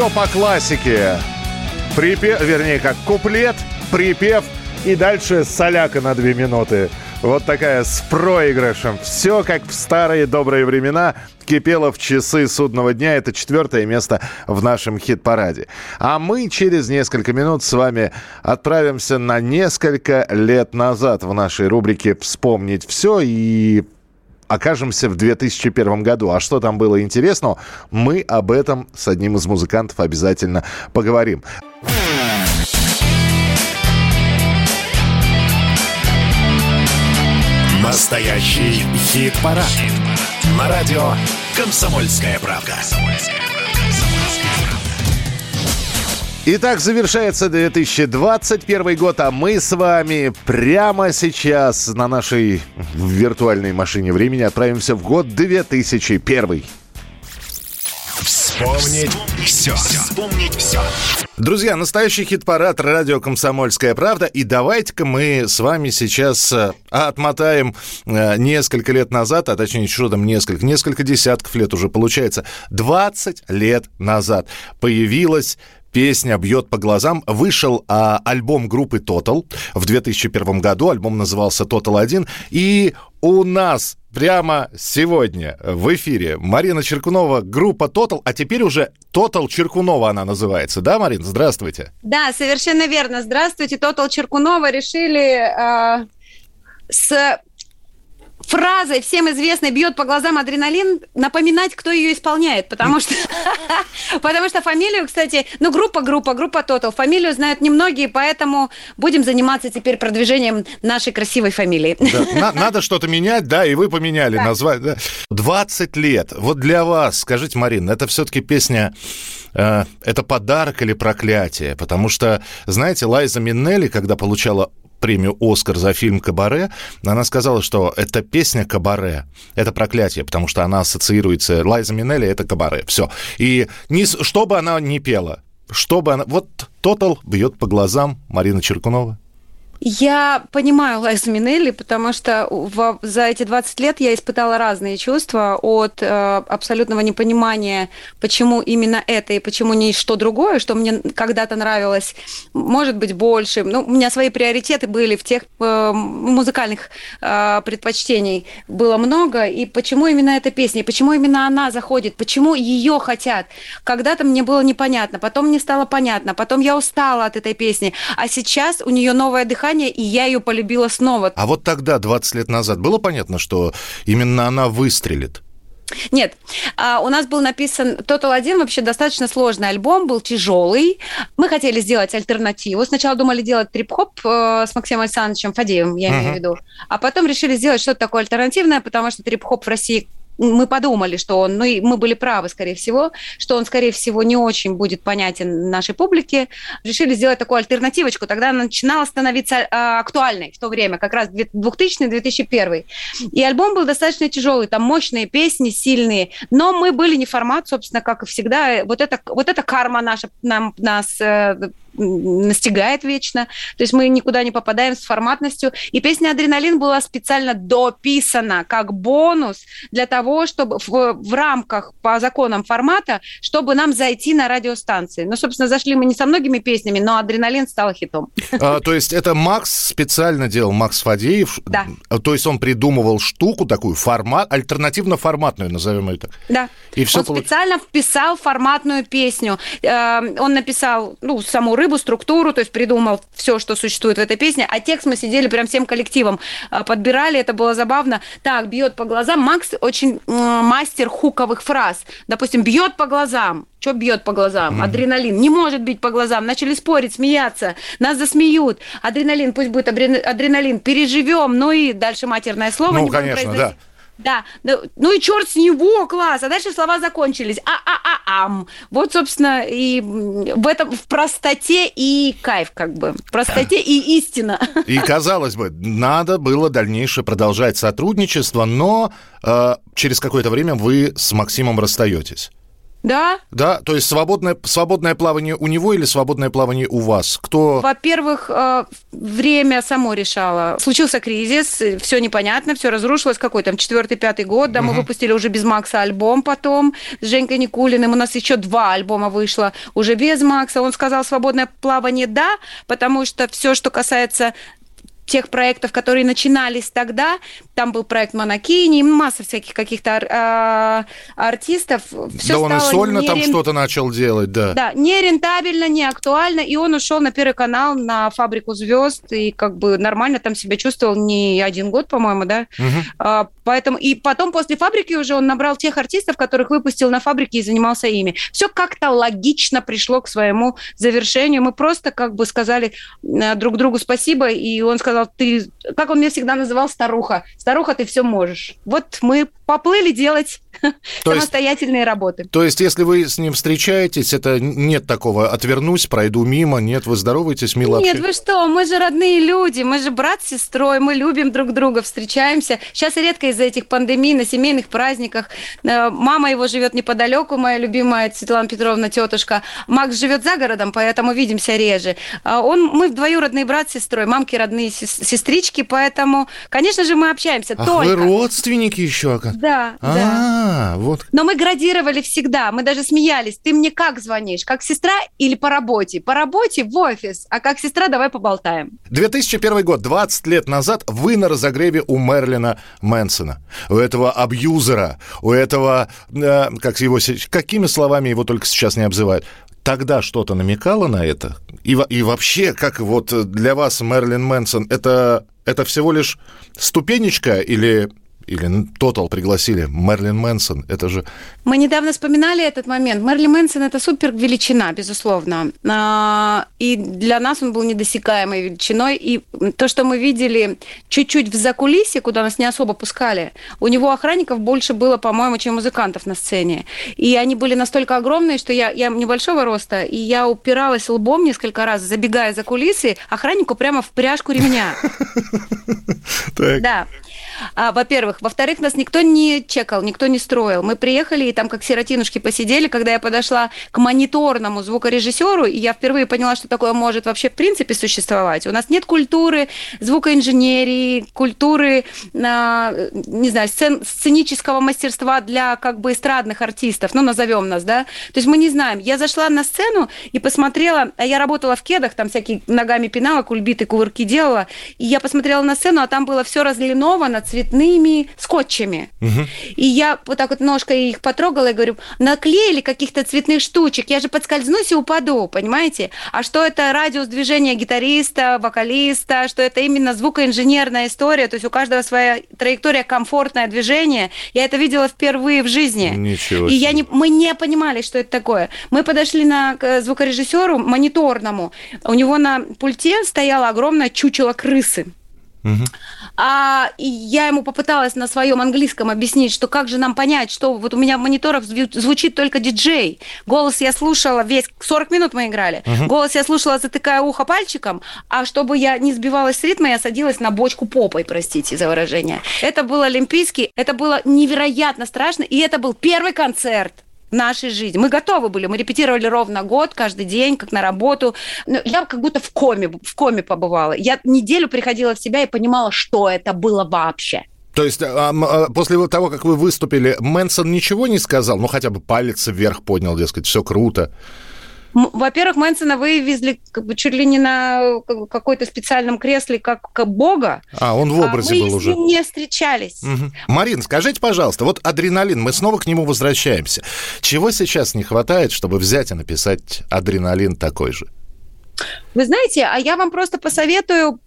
Все по классике. Припев, вернее, как куплет, припев и дальше соляка на две минуты. Вот такая с проигрышем. Все как в старые добрые времена кипело в часы судного дня. Это четвертое место в нашем хит-параде. А мы через несколько минут с вами отправимся на несколько лет назад в нашей рубрике «Вспомнить все» и окажемся в 2001 году. А что там было интересного, мы об этом с одним из музыкантов обязательно поговорим. Настоящий хит-парад. На радио «Комсомольская правда». Итак, завершается 2021 год, а мы с вами прямо сейчас на нашей виртуальной машине времени отправимся в год 2001. Вспомнить все. Вспомнить все. Друзья, настоящий хит-парад радио «Комсомольская правда». И давайте-ка мы с вами сейчас э, отмотаем э, несколько лет назад, а точнее, что там несколько, несколько десятков лет уже получается. 20 лет назад появилась Песня «Бьет по глазам». Вышел а, альбом группы Total в 2001 году. Альбом назывался Total 1. И у нас прямо сегодня в эфире Марина Черкунова, группа Total, а теперь уже Total Черкунова она называется. Да, Марин, здравствуйте. Да, совершенно верно. Здравствуйте, Total Черкунова решили э, с фразой всем известной «бьет по глазам адреналин» напоминать, кто ее исполняет, потому что, <laughs> потому что фамилию, кстати, ну, группа, группа, группа Total, фамилию знают немногие, поэтому будем заниматься теперь продвижением нашей красивой фамилии. Да, на, надо что-то менять, да, и вы поменяли да. название. Да. 20 лет. Вот для вас, скажите, Марин, это все-таки песня э, это подарок или проклятие? Потому что, знаете, Лайза Миннелли, когда получала премию «Оскар» за фильм «Кабаре», она сказала, что эта песня «Кабаре» — это проклятие, потому что она ассоциируется... Лайза Минелли — это «Кабаре». Все. И не, что бы она ни пела, что бы она... Вот «Тотал» бьет по глазам Марина Черкунова. Я понимаю Лайзу Минелли, потому что в, за эти 20 лет я испытала разные чувства от э, абсолютного непонимания, почему именно это и почему не что другое, что мне когда-то нравилось, может быть, больше. Ну, у меня свои приоритеты были в тех э, музыкальных э, предпочтений было много, и почему именно эта песня, и почему именно она заходит, почему ее хотят. Когда-то мне было непонятно, потом мне стало понятно, потом я устала от этой песни, а сейчас у нее новое дыхание, дыхание, и я ее полюбила снова. А вот тогда, 20 лет назад, было понятно, что именно она выстрелит? Нет, а, у нас был написан Total 1, вообще достаточно сложный альбом, был тяжелый. Мы хотели сделать альтернативу. Сначала думали делать трип-хоп э, с Максимом Александровичем Фадеевым, я uh-huh. имею в виду. А потом решили сделать что-то такое альтернативное, потому что трип-хоп в России мы подумали, что он, ну и мы были правы, скорее всего, что он, скорее всего, не очень будет понятен нашей публике. Решили сделать такую альтернативочку. Тогда она начинала становиться э, актуальной в то время, как раз 2000-2001. И альбом был достаточно тяжелый, там мощные песни, сильные, но мы были не формат, собственно, как и всегда. Вот это, вот эта карма наша нам, нас э, настигает вечно. То есть мы никуда не попадаем с форматностью. И песня «Адреналин» была специально дописана как бонус для того, чтобы в, в рамках по законам формата, чтобы нам зайти на радиостанции. Ну, собственно, зашли мы не со многими песнями, но «Адреналин» стал хитом. А, то есть это Макс специально делал, Макс Фадеев? Да. То есть он придумывал штуку такую, формат, альтернативно-форматную, назовем так? Да. И все он получ... специально вписал форматную песню. Эм, он написал, ну, саму рыбу, структуру, то есть придумал все, что существует в этой песне, а текст мы сидели прям всем коллективом, а, подбирали, это было забавно. Так, бьет по глазам. Макс очень мастер хуковых фраз. Допустим, бьет по глазам. Что бьет по глазам? Адреналин. Не может бить по глазам. Начали спорить, смеяться. Нас засмеют. Адреналин, пусть будет адреналин. Переживем. Ну и дальше матерное слово. Ну, конечно, да. Да, ну и черт с него, класс. А дальше слова закончились. А-а-а-ам. Вот, собственно, и в этом, в простоте и кайф, как бы. В простоте и истина. И, казалось бы, надо было дальнейшее продолжать сотрудничество, но э, через какое-то время вы с Максимом расстаетесь. Да. Да, то есть свободное, свободное плавание у него или свободное плавание у вас? Кто? Во-первых, э, время само решало. Случился кризис, все непонятно, все разрушилось. Какой там четвертый, пятый год, да, угу. мы выпустили уже без Макса альбом потом с Женькой Никулиным. У нас еще два альбома вышло уже без Макса. Он сказал свободное плавание да, потому что все, что касается тех проектов, которые начинались тогда. Там был проект Монокини, масса всяких каких-то ар- а, артистов. Все да он и сольно там нерен- что-то начал делать, да. Да, нерентабельно, не актуально, и он ушел на Первый канал, на «Фабрику звезд», и как бы нормально там себя чувствовал не один год, по-моему, да? Мгм. А, поэтому и потом после фабрики уже он набрал тех артистов, которых выпустил на фабрике и занимался ими. Все как-то логично пришло к своему завершению. Мы просто как бы сказали э, друг другу спасибо, и он сказал, ты, как он меня всегда называл, старуха. Старуха, ты все можешь. Вот мы поплыли делать <laughs> То есть- самостоятельные работы. То есть, если вы с ним встречаетесь, это нет такого «отвернусь, пройду мимо», нет, вы здороваетесь, мило Нет, общаетесь? вы что, мы же родные люди, мы же брат с сестрой, мы любим друг друга, встречаемся. Сейчас редко из-за этих пандемий на семейных праздниках. Э, Мама его живет неподалеку, моя любимая Светлана Петровна, тетушка. Макс живет за городом, поэтому видимся реже. А Он, мы двоюродный брат с сестрой, мамки родные сес- сестрички, поэтому, конечно же, мы общаемся. Ах, только. вы родственники еще, оказывается. Да, да. А, вот. Но мы градировали всегда, мы даже смеялись. Ты мне как звонишь? Как сестра или по работе? По работе в офис, а как сестра давай поболтаем. 2001 год, 20 лет назад, вы на разогреве у Мерлина Мэнсона. У этого абьюзера, у этого, э, как его, какими словами его только сейчас не обзывают. Тогда что-то намекало на это? И, и вообще, как вот для вас Мерлин Мэнсон, это, это всего лишь ступенечка или... Или Тотал пригласили Мерлин Мэнсон, это же... Мы недавно вспоминали этот момент. Мэрли Мэнсон – это супер величина, безусловно. А, И для нас он был недосекаемой величиной. И то, что мы видели чуть-чуть в закулисье, куда нас не особо пускали, у него охранников больше было, по-моему, чем музыкантов на сцене. И они были настолько огромные, что я, я небольшого роста, и я упиралась лбом несколько раз, забегая за кулисы, охраннику прямо в пряжку ремня. Да. А, во-первых. Во-вторых, нас никто не чекал, никто не строил. Мы приехали и там как сиротинушки посидели, когда я подошла к мониторному звукорежиссеру, и я впервые поняла, что такое может вообще в принципе существовать. У нас нет культуры звукоинженерии, культуры, а, не знаю, сцен- сценического мастерства для как бы эстрадных артистов, ну, назовем нас, да. То есть мы не знаем. Я зашла на сцену и посмотрела, а я работала в кедах, там всякие ногами пинала, кульбиты, кувырки делала, и я посмотрела на сцену, а там было все разлиновано цветными скотчами. И я вот так вот ножкой их потрогала и говорю, наклеили каких-то цветных штучек, я же подскользнусь и упаду, понимаете? А что это радиус движения гитариста, вокалиста, что это именно звукоинженерная история, то есть у каждого своя траектория, комфортное движение. Я это видела впервые в жизни. Ничего И я не, мы не понимали, что это такое. Мы подошли на, к звукорежиссеру мониторному. У него на пульте стояла огромное чучело крысы. А, я ему попыталась на своем английском объяснить, что как же нам понять, что вот у меня в мониторах зву- звучит только диджей. Голос я слушала весь, 40 минут мы играли. Мгм. Голос я слушала, затыкая ухо пальчиком, а чтобы я не сбивалась с ритма, я садилась на бочку попой, простите за выражение. Это был Олимпийский, это было невероятно страшно, и это был первый концерт нашей жизни. Мы готовы были, мы репетировали ровно год, каждый день, как на работу. Но я как будто в коме, в коме побывала. Я неделю приходила в себя и понимала, что это было вообще. То есть а, а, после того, как вы выступили, Мэнсон ничего не сказал? Ну, хотя бы палец вверх поднял, дескать, все круто. Во-первых, Мэнсона вывезли как бы чуть ли не на какой-то специальном кресле, как, как бога. А, он в А образе мы был с уже. ним не встречались. Мгм. Марин, скажите, пожалуйста, вот адреналин, мы снова к нему возвращаемся. Чего сейчас не хватает, чтобы взять и написать адреналин такой же? Вы знаете, а я вам просто посоветую,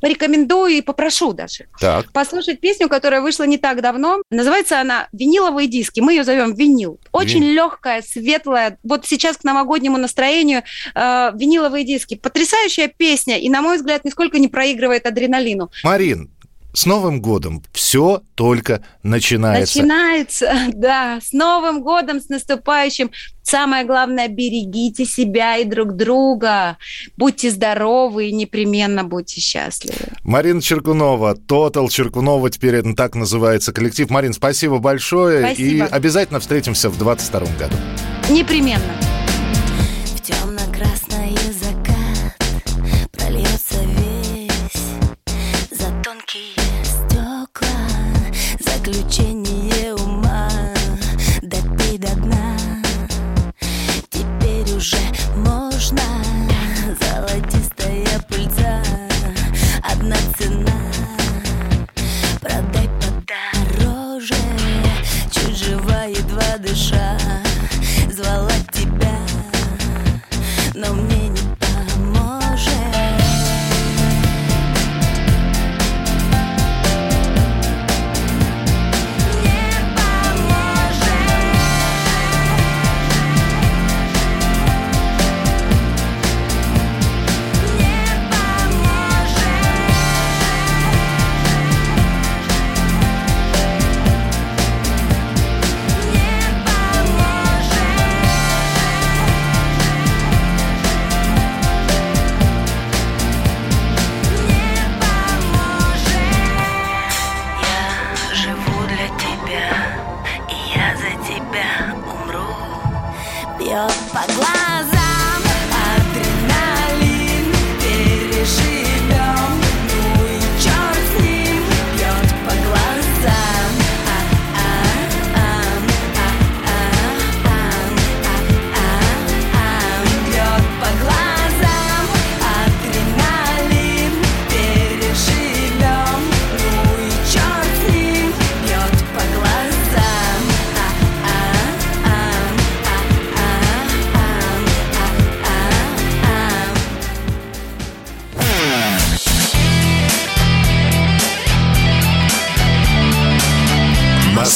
порекомендую и попрошу даже. Так. послушать песню, которая вышла не так давно. Называется она «Виниловые диски». Мы ее зовем «Винил». Очень Вин- легкая, светлая. Вот сейчас к новогоднему настроению э, «Виниловые диски». Потрясающая песня. И, на мой взгляд, нисколько не проигрывает адреналину. Марин, с Новым годом все только начинается. Начинается, <laughs> да, с Новым годом, с наступающим. Самое главное, берегите себя и друг друга. Будьте здоровы и непременно будьте счастливы. Марина Черкунова, Тотал Черкунова, теперь это так называется коллектив. Марин, спасибо большое. Спасибо. И обязательно встретимся в 22 году. Непременно. дыша, звала тебя, но мне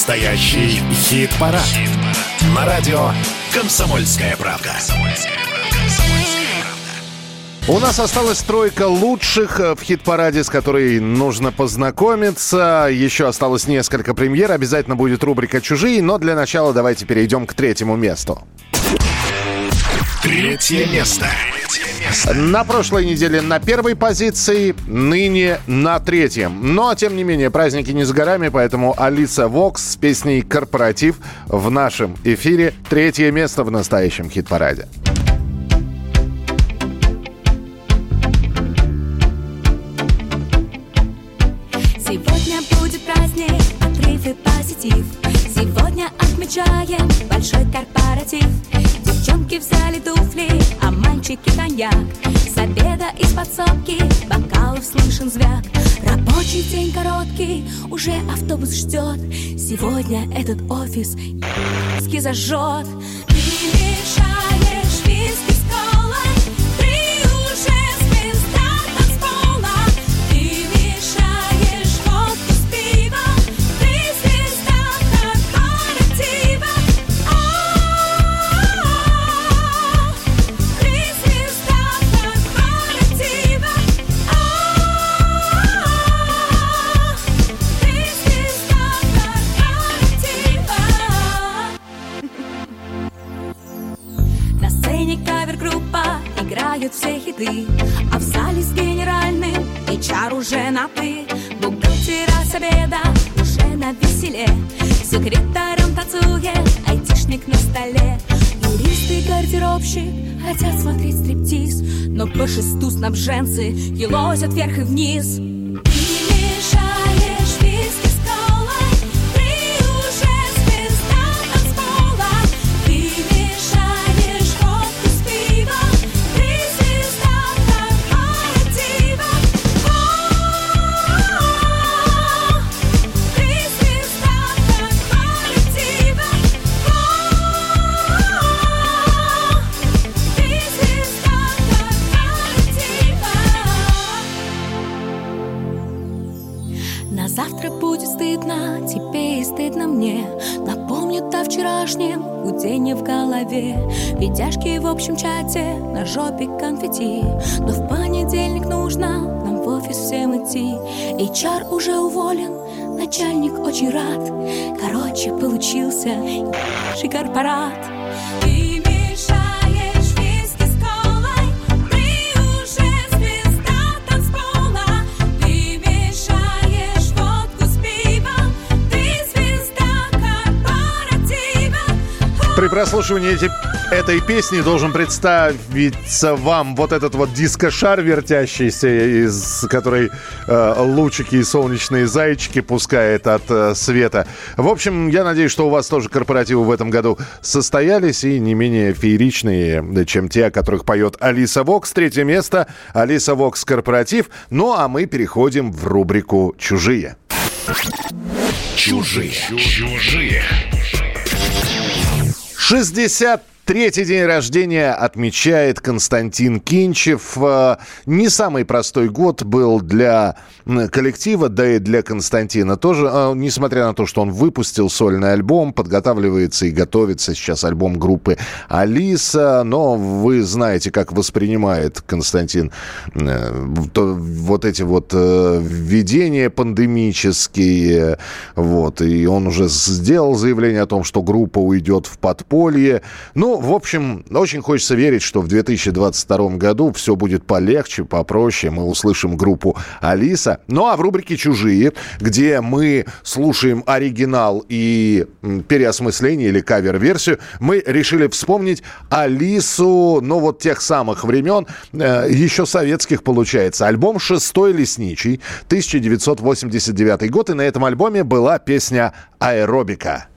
Настоящий хит-парад. На радио «Комсомольская правда». У нас осталась тройка лучших э, в хит-параде, с которой нужно познакомиться. Еще осталось несколько премьер. Обязательно будет рубрика «Чужие», но для начала давайте перейдем к третьему месту. Третье место. На прошлой неделе на первой позиции, ныне на третьем. Но, тем не менее, праздники не за горами, поэтому Алиса Вокс с песней «Корпоратив» в нашем эфире. Третье место в настоящем хит-параде. Сегодня будет праздник, отрыв и позитив Сегодня отмечаем большой корпоратив Девчонки взяли туфли, а мальчики коньяк. С обеда из подсобки бокалов слышен звяк. Рабочий день короткий, уже автобус ждет. Сегодня этот офис зажжет. Ты мешаешь сцене кавер-группа играют все хиты. А в зале с генеральным HR уже на «ты» Бухгалтера с обеда уже на веселе Секретарем танцует айтишник на столе. Юрист и гардеробщик хотят смотреть стриптиз. Но по шесту снабженцы елозят вверх и вниз мне. Напомнят о вчерашнем гуденье в голове. Видяшки в общем чате, на жопе конфетти. Но в понедельник нужно нам в офис всем идти. HR уже уволен, начальник очень рад. Короче, получился ебучий корпорат При прослушивании эти- этой песни должен представиться вам вот этот вот дискошар вертящийся, из которой э, лучики и солнечные зайчики пускает от э, света. В общем, я надеюсь, что у вас тоже корпоративы в этом году состоялись и не менее фееричные, чем те, о которых поет Алиса Вокс. Третье место. Алиса Вокс корпоратив. Ну, а мы переходим в рубрику «Чужие». Чужие. Чужие. 60 63-й день рождения отмечает Константин Кинчев. Э, Не самый простой год был для коллектива, да и для Константина тоже. Э, Несмотря на то, что он выпустил сольный альбом, подготавливается и готовится сейчас альбом группы Алиса. Но вы знаете, как воспринимает Константин э, вот эти вот введения пандемические. Вот. И он уже сделал заявление о том, что группа уйдет в подполье. Ну, в общем, очень хочется верить, что в 2022 году все будет полегче, попроще. Мы услышим группу Алиса. Ну, а в рубрике «Чужие», где мы слушаем оригинал и переосмысление или кавер-версию, мы решили вспомнить Алису, ну, вот тех самых времен, э, еще советских, получается. Альбом «Шестой лесничий», 1989 год, и на этом альбоме была песня «Аэробика».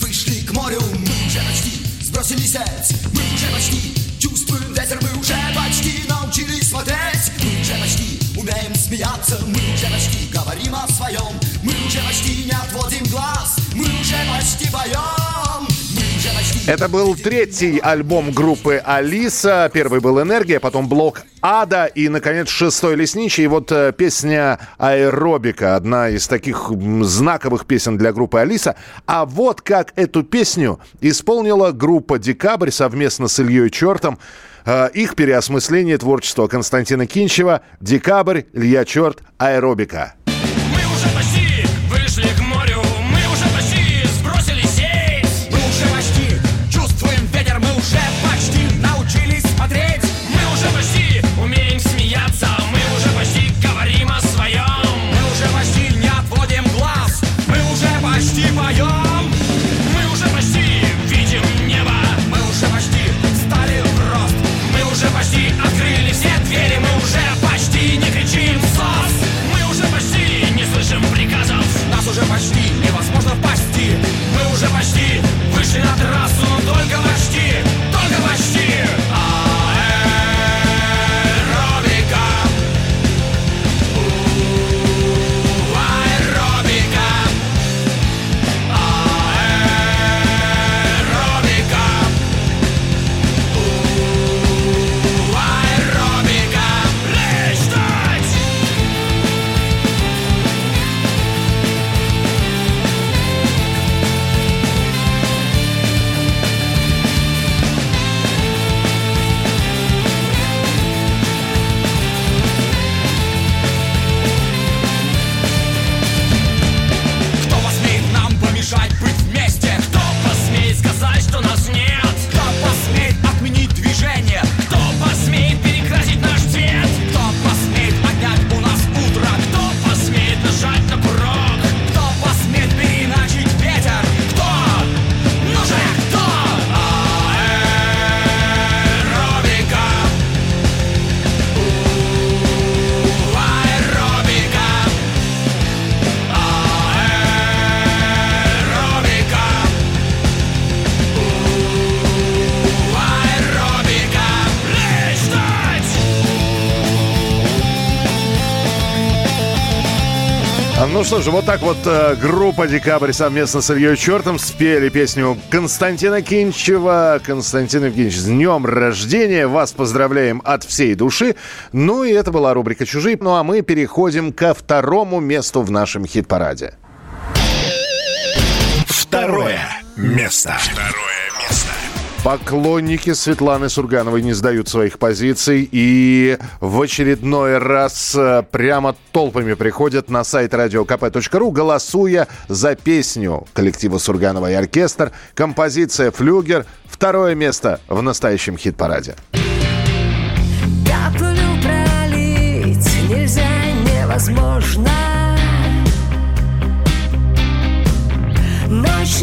Вышли к морю, почти сбросили сеть, мы уже почти чувствуем ветер, мы уже почти научились смотреть, мы уже почти умеем смеяться, мы уже почти говорим о своем, мы уже почти не отводим глаз, мы уже почти поем, мы уже почти Это был третий альбом группы «Алиса». Первый был «Энергия», потом «Блок Ада» и, наконец, шестой «Лесничий». И вот э, песня «Аэробика», одна из таких знаковых песен для группы «Алиса». А вот как эту песню исполнила группа «Декабрь» совместно с Ильей Чертом. Э, Их переосмысление творчества Константина Кинчева «Декабрь», «Илья Черт», «Аэробика». Что же, вот так вот э, группа «Декабрь» совместно с Ильей Чертом спели песню Константина Кинчева. Константин Евгеньевич, с днем рождения! Вас поздравляем от всей души. Ну и это была рубрика «Чужие». Ну а мы переходим ко второму месту в нашем хит-параде. Второе место. Второе место. Поклонники Светланы Сургановой не сдают своих позиций и в очередной раз э, прямо толпами приходят на сайт radiokp.ru, голосуя за песню коллектива Сурганова и оркестр, композиция «Флюгер», второе место в настоящем хит-параде. Каплю пролить нельзя, невозможно Ночь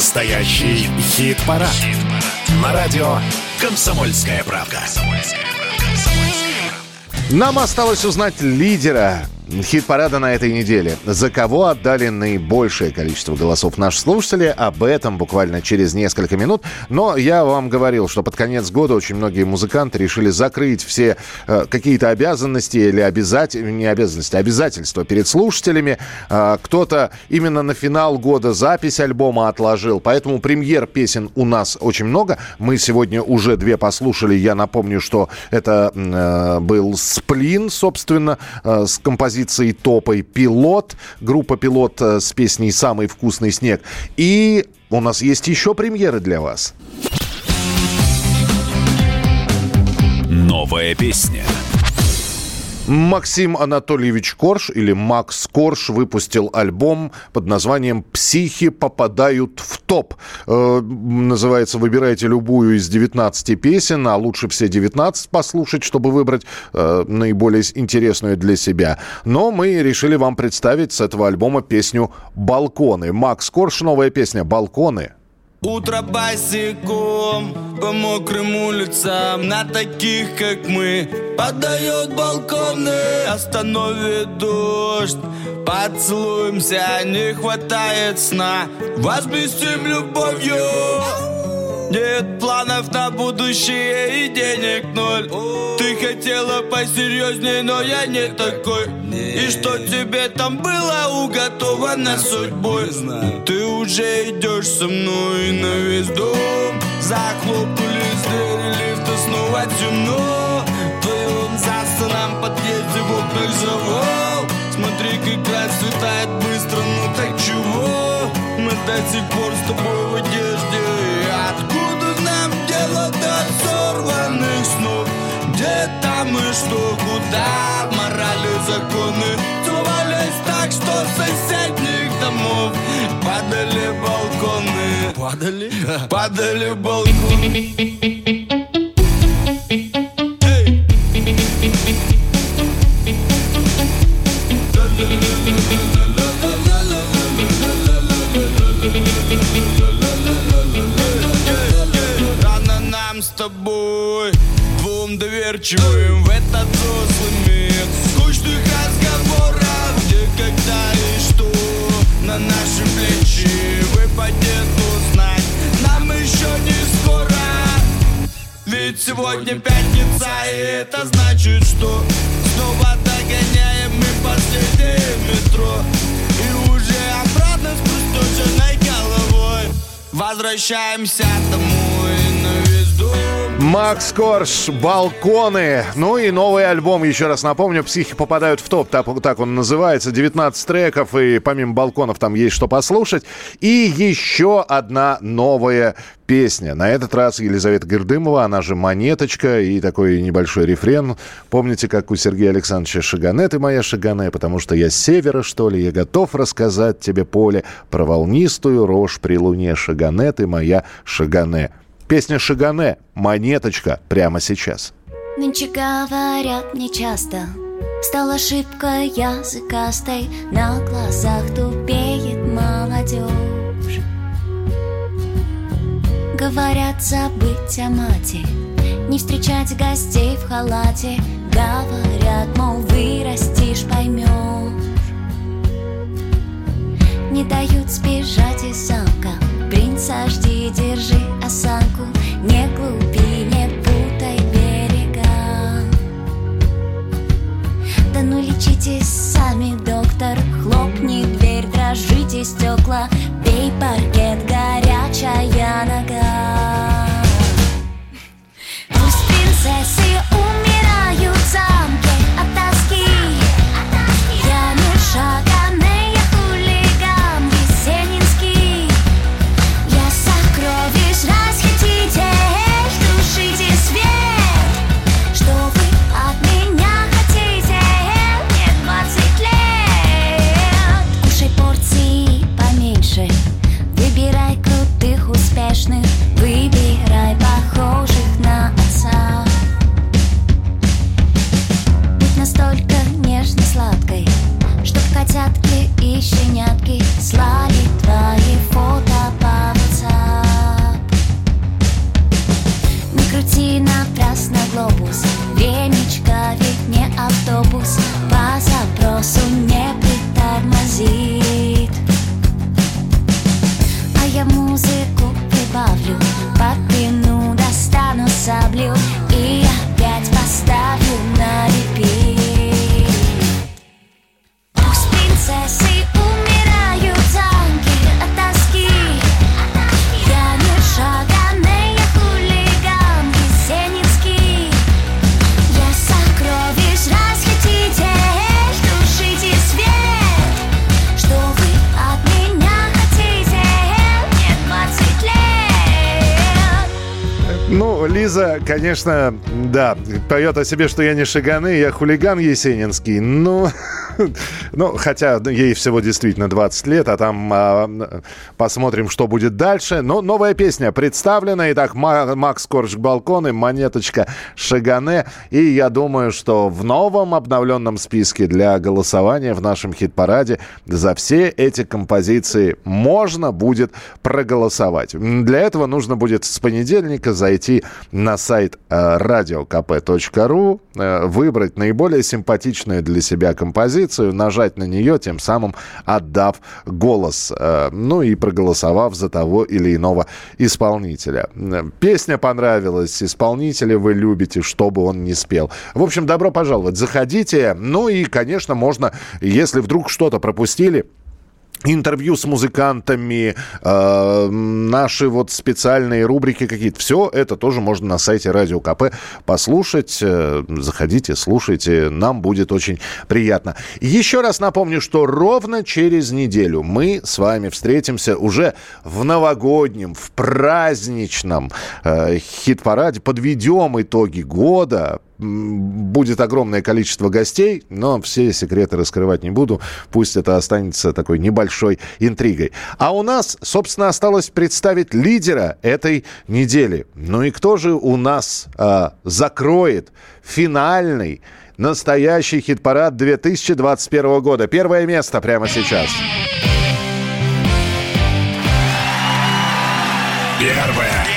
Настоящий хит-парад. На радио «Комсомольская правда». Нам осталось узнать лидера хит-парада на этой неделе. За кого отдали наибольшее количество голосов наши слушатели? Об этом буквально через несколько минут. Но я вам говорил, что под конец года очень многие музыканты решили закрыть все э, какие-то обязанности или обязательства, не обязанности, а обязательства перед слушателями. Э, кто-то именно на финал года запись альбома отложил. Поэтому премьер песен у нас очень много. Мы сегодня уже две послушали. Я напомню, что это э, был «Сплин», собственно, э, с композицией композицией топой «Пилот», группа «Пилот» э, с песней «Самый вкусный снег». И у нас есть еще премьеры для вас. Новая песня. Максим Анатольевич Корж или Макс Корж выпустил альбом под названием «Психи попадают в топ». Э, называется «Выбирайте любую из 19 песен, а лучше все 19 послушать, чтобы выбрать э, наиболее интересную для себя». Но мы решили вам представить с этого альбома песню «Балконы». Макс Корж, новая песня «Балконы». Утро босиком по мокрым улицам. На таких, как мы Подает балконы Остановит дождь. Поцелуемся, не хватает сна. Возместим любовью нет планов на будущее и денег ноль. Ты хотела посерьезней, но я не такой. И что тебе там было уготовано судьбой? Ты уже идешь со мной на весь дом. Захлопнулись двери лифта, снова темно. В твоем засранном подъезде в окнах завал. Смотри, как расцветает быстро, ну так чего? Мы до сих пор с тобой в Где там и что, куда морали законы? Целовались так, что соседних домов Падали балконы. Падали? Падали балконы. Рано нам с тобой Двум доверчивым в этот взрослый мир. Скучных разговоров Где, когда и что На наши плечи. Выпадет узнать Нам еще не скоро. Ведь сегодня пятница И это значит, что Снова догоняем мы последнее метро. И уже обратно с пустошенной головой. Возвращаемся домой Макс Корж, «Балконы». Ну и новый альбом, еще раз напомню, «Психи попадают в топ», так, он называется, 19 треков, и помимо «Балконов» там есть что послушать. И еще одна новая песня. На этот раз Елизавета Гердымова, она же «Монеточка», и такой небольшой рефрен. Помните, как у Сергея Александровича «Шагане, ты моя Шагане», потому что я с севера, что ли, я готов рассказать тебе, поле, про волнистую рожь при луне «Шагане, ты моя Шагане». Песня «Шагане», «Монеточка» прямо сейчас. Нынче говорят мне часто Стал ошибкой языкастой На глазах тупеет молодежь Говорят забыть о мате Не встречать гостей в халате Говорят, мол, вырастешь, поймешь Не дают сбежать из замка Принца жди, держи осанку. Не глупи, не путай берега. Да ну лечитесь сами, доктор. Хлопни дверь, дрожите стекла. Бей паркет, щенятки слали твои фото по WhatsApp. Не крути напрасно глобус, времечко ведь не автобус, по запросу не притормозит. А я музыку прибавлю, подпину, достану саблю и опять поставлю на репит. Prinzessin Лиза, конечно, да, поет о себе, что я не шаганы, я хулиган есенинский. Ну, <laughs> <laughs> ну, хотя ей всего действительно 20 лет, а там а, посмотрим, что будет дальше. Но новая песня представлена. Итак, Макс Корж балконы, монеточка Шагане. И я думаю, что в новом обновленном списке для голосования в нашем хит-параде за все эти композиции можно будет проголосовать. Для этого нужно будет с понедельника зайти на сайт radiokp.ru, э, э, выбрать наиболее симпатичную для себя композицию, нажать на нее, тем самым отдав голос, э, ну и проголосовав за того или иного исполнителя. Песня понравилась, исполнителя вы любите, что бы он ни спел. В общем, добро пожаловать, заходите. Ну и, конечно, можно, если вдруг что-то пропустили, интервью с музыкантами, э, наши вот специальные рубрики какие-то. Все это тоже можно на сайте Радио КП послушать. Э, заходите, слушайте, нам будет очень приятно. Еще раз напомню, что ровно через неделю мы с вами встретимся уже в новогоднем, в праздничном э, хит-параде. Подведем итоги года, будет огромное количество гостей, но все секреты раскрывать не буду. Пусть это останется такой небольшой интригой. А у нас, собственно, осталось представить лидера этой недели. Ну и кто же у нас э, закроет финальный настоящий хит-парад 2021 года? Первое место прямо сейчас. Первое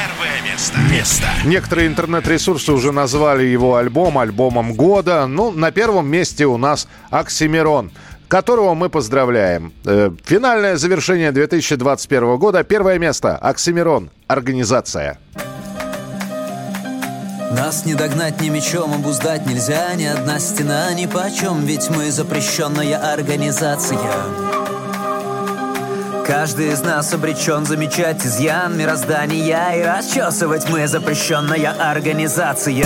место. место. Некоторые интернет-ресурсы уже назвали его альбом альбомом года. Ну, на первом месте у нас Оксимирон которого мы поздравляем. Э, финальное завершение 2021 года. Первое место. Оксимирон. Организация. Нас не догнать ни мечом, обуздать нельзя Ни одна стена ни почем Ведь мы запрещенная организация Каждый из нас обречен замечать изъян мироздания И расчесывать мы запрещенная организация.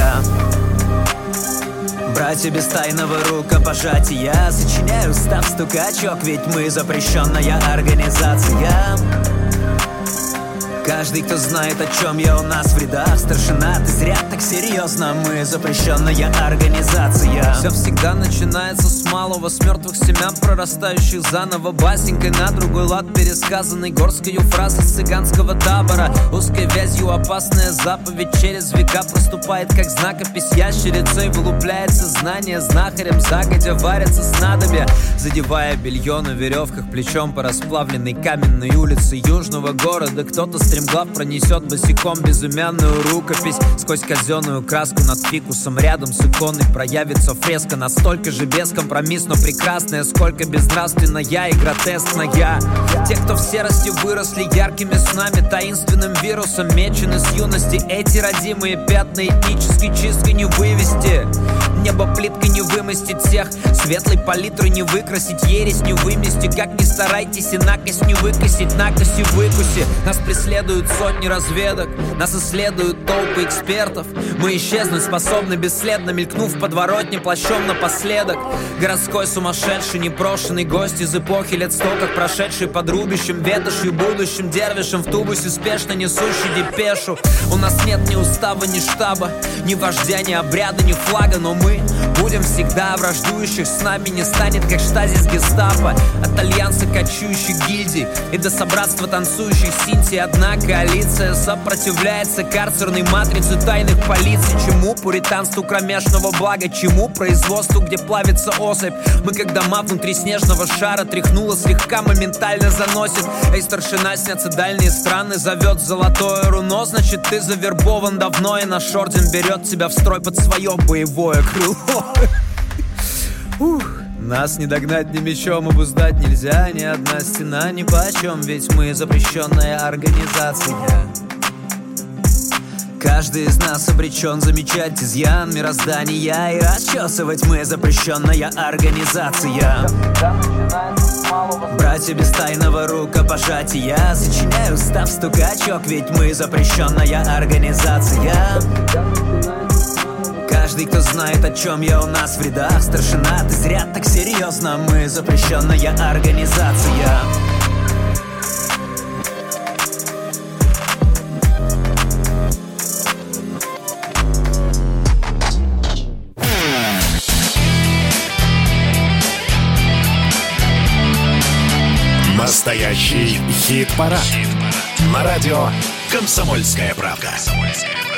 Братья без тайного рукопожатия Сочиняю став стукачок Ведь мы запрещенная организация Каждый, кто знает, о чем я у нас в рядах Старшина, ты зря так серьезно Мы запрещенная организация. Все всегда начинается с малого С мертвых семян, прорастающих заново. Басенькой на другой лад пересказанной Горскою фразы с цыганского табора. Узкой вязью опасная заповедь Через века проступает, как знакопись Ящерицей. Вылупляется знание Знахарем загодя варятся снадобья. Задевая белье на веревках Плечом по расплавленной каменной улице Южного города Кто-то стремится Стремглав пронесет босиком безымянную рукопись. Сквозь казенную краску над фикусом Рядом с иконой проявится фреска. Настолько же бескомпромиссно прекрасная. Сколько безнравственная и гротескная Те, кто в серости выросли яркими снами Таинственным вирусом мечены с юности. Эти родимые пятна этнической чисткой не вывести. Небо плиткой не вымостить всех. Светлой палитрой не выкрасить. Ересь не вымести. Как ни старайтесь и накость не выкосить. Накость и выкуси. Нас преследует преследуют сотни разведок Нас исследуют толпы экспертов. Мы исчезнуть способны бесследно Мелькнув в подворотне плащом напоследок. Городской сумасшедший, непрошенный гость из эпохи лет сто Как прошедший под рубящим ветошью Будущим дервишем в тубусе спешно несущий депешу. У нас нет ни устава, ни штаба Ни вождя, ни обряда, ни флага Но мы будем всегда враждующих С нами не станет, как штазис гестапо От альянса кочующих гильдий И до собратства танцующих синти Однако коалиция сопротивляется карцерной матрице тайных полиций Чему пуританству кромешного блага, чему производству, где плавится особь. Мы как дома внутри снежного шара тряхнуло слегка, моментально заносит. Эй, старшина, снятся дальние страны, зовет золотое руно. Значит, ты завербован давно, и наш орден берет тебя в строй под свое боевое крыло. <laughs> Ух. Нас не догнать ни мечом, обуздать нельзя. Ни одна стена ни почем Ведь мы запрещенная организация. Каждый из нас обречен замечать изъян мироздания И расчесывать мы запрещенная организация. Братья без тайного рукопожатия Сочиняю став стукачок, ведь мы запрещенная организация каждый, кто знает, о чем я у нас в рядах Старшина, ты зря так серьезно, мы запрещенная организация Настоящий хит-парад. хит-парад. На радио «Комсомольская правка». «Комсомольская правка».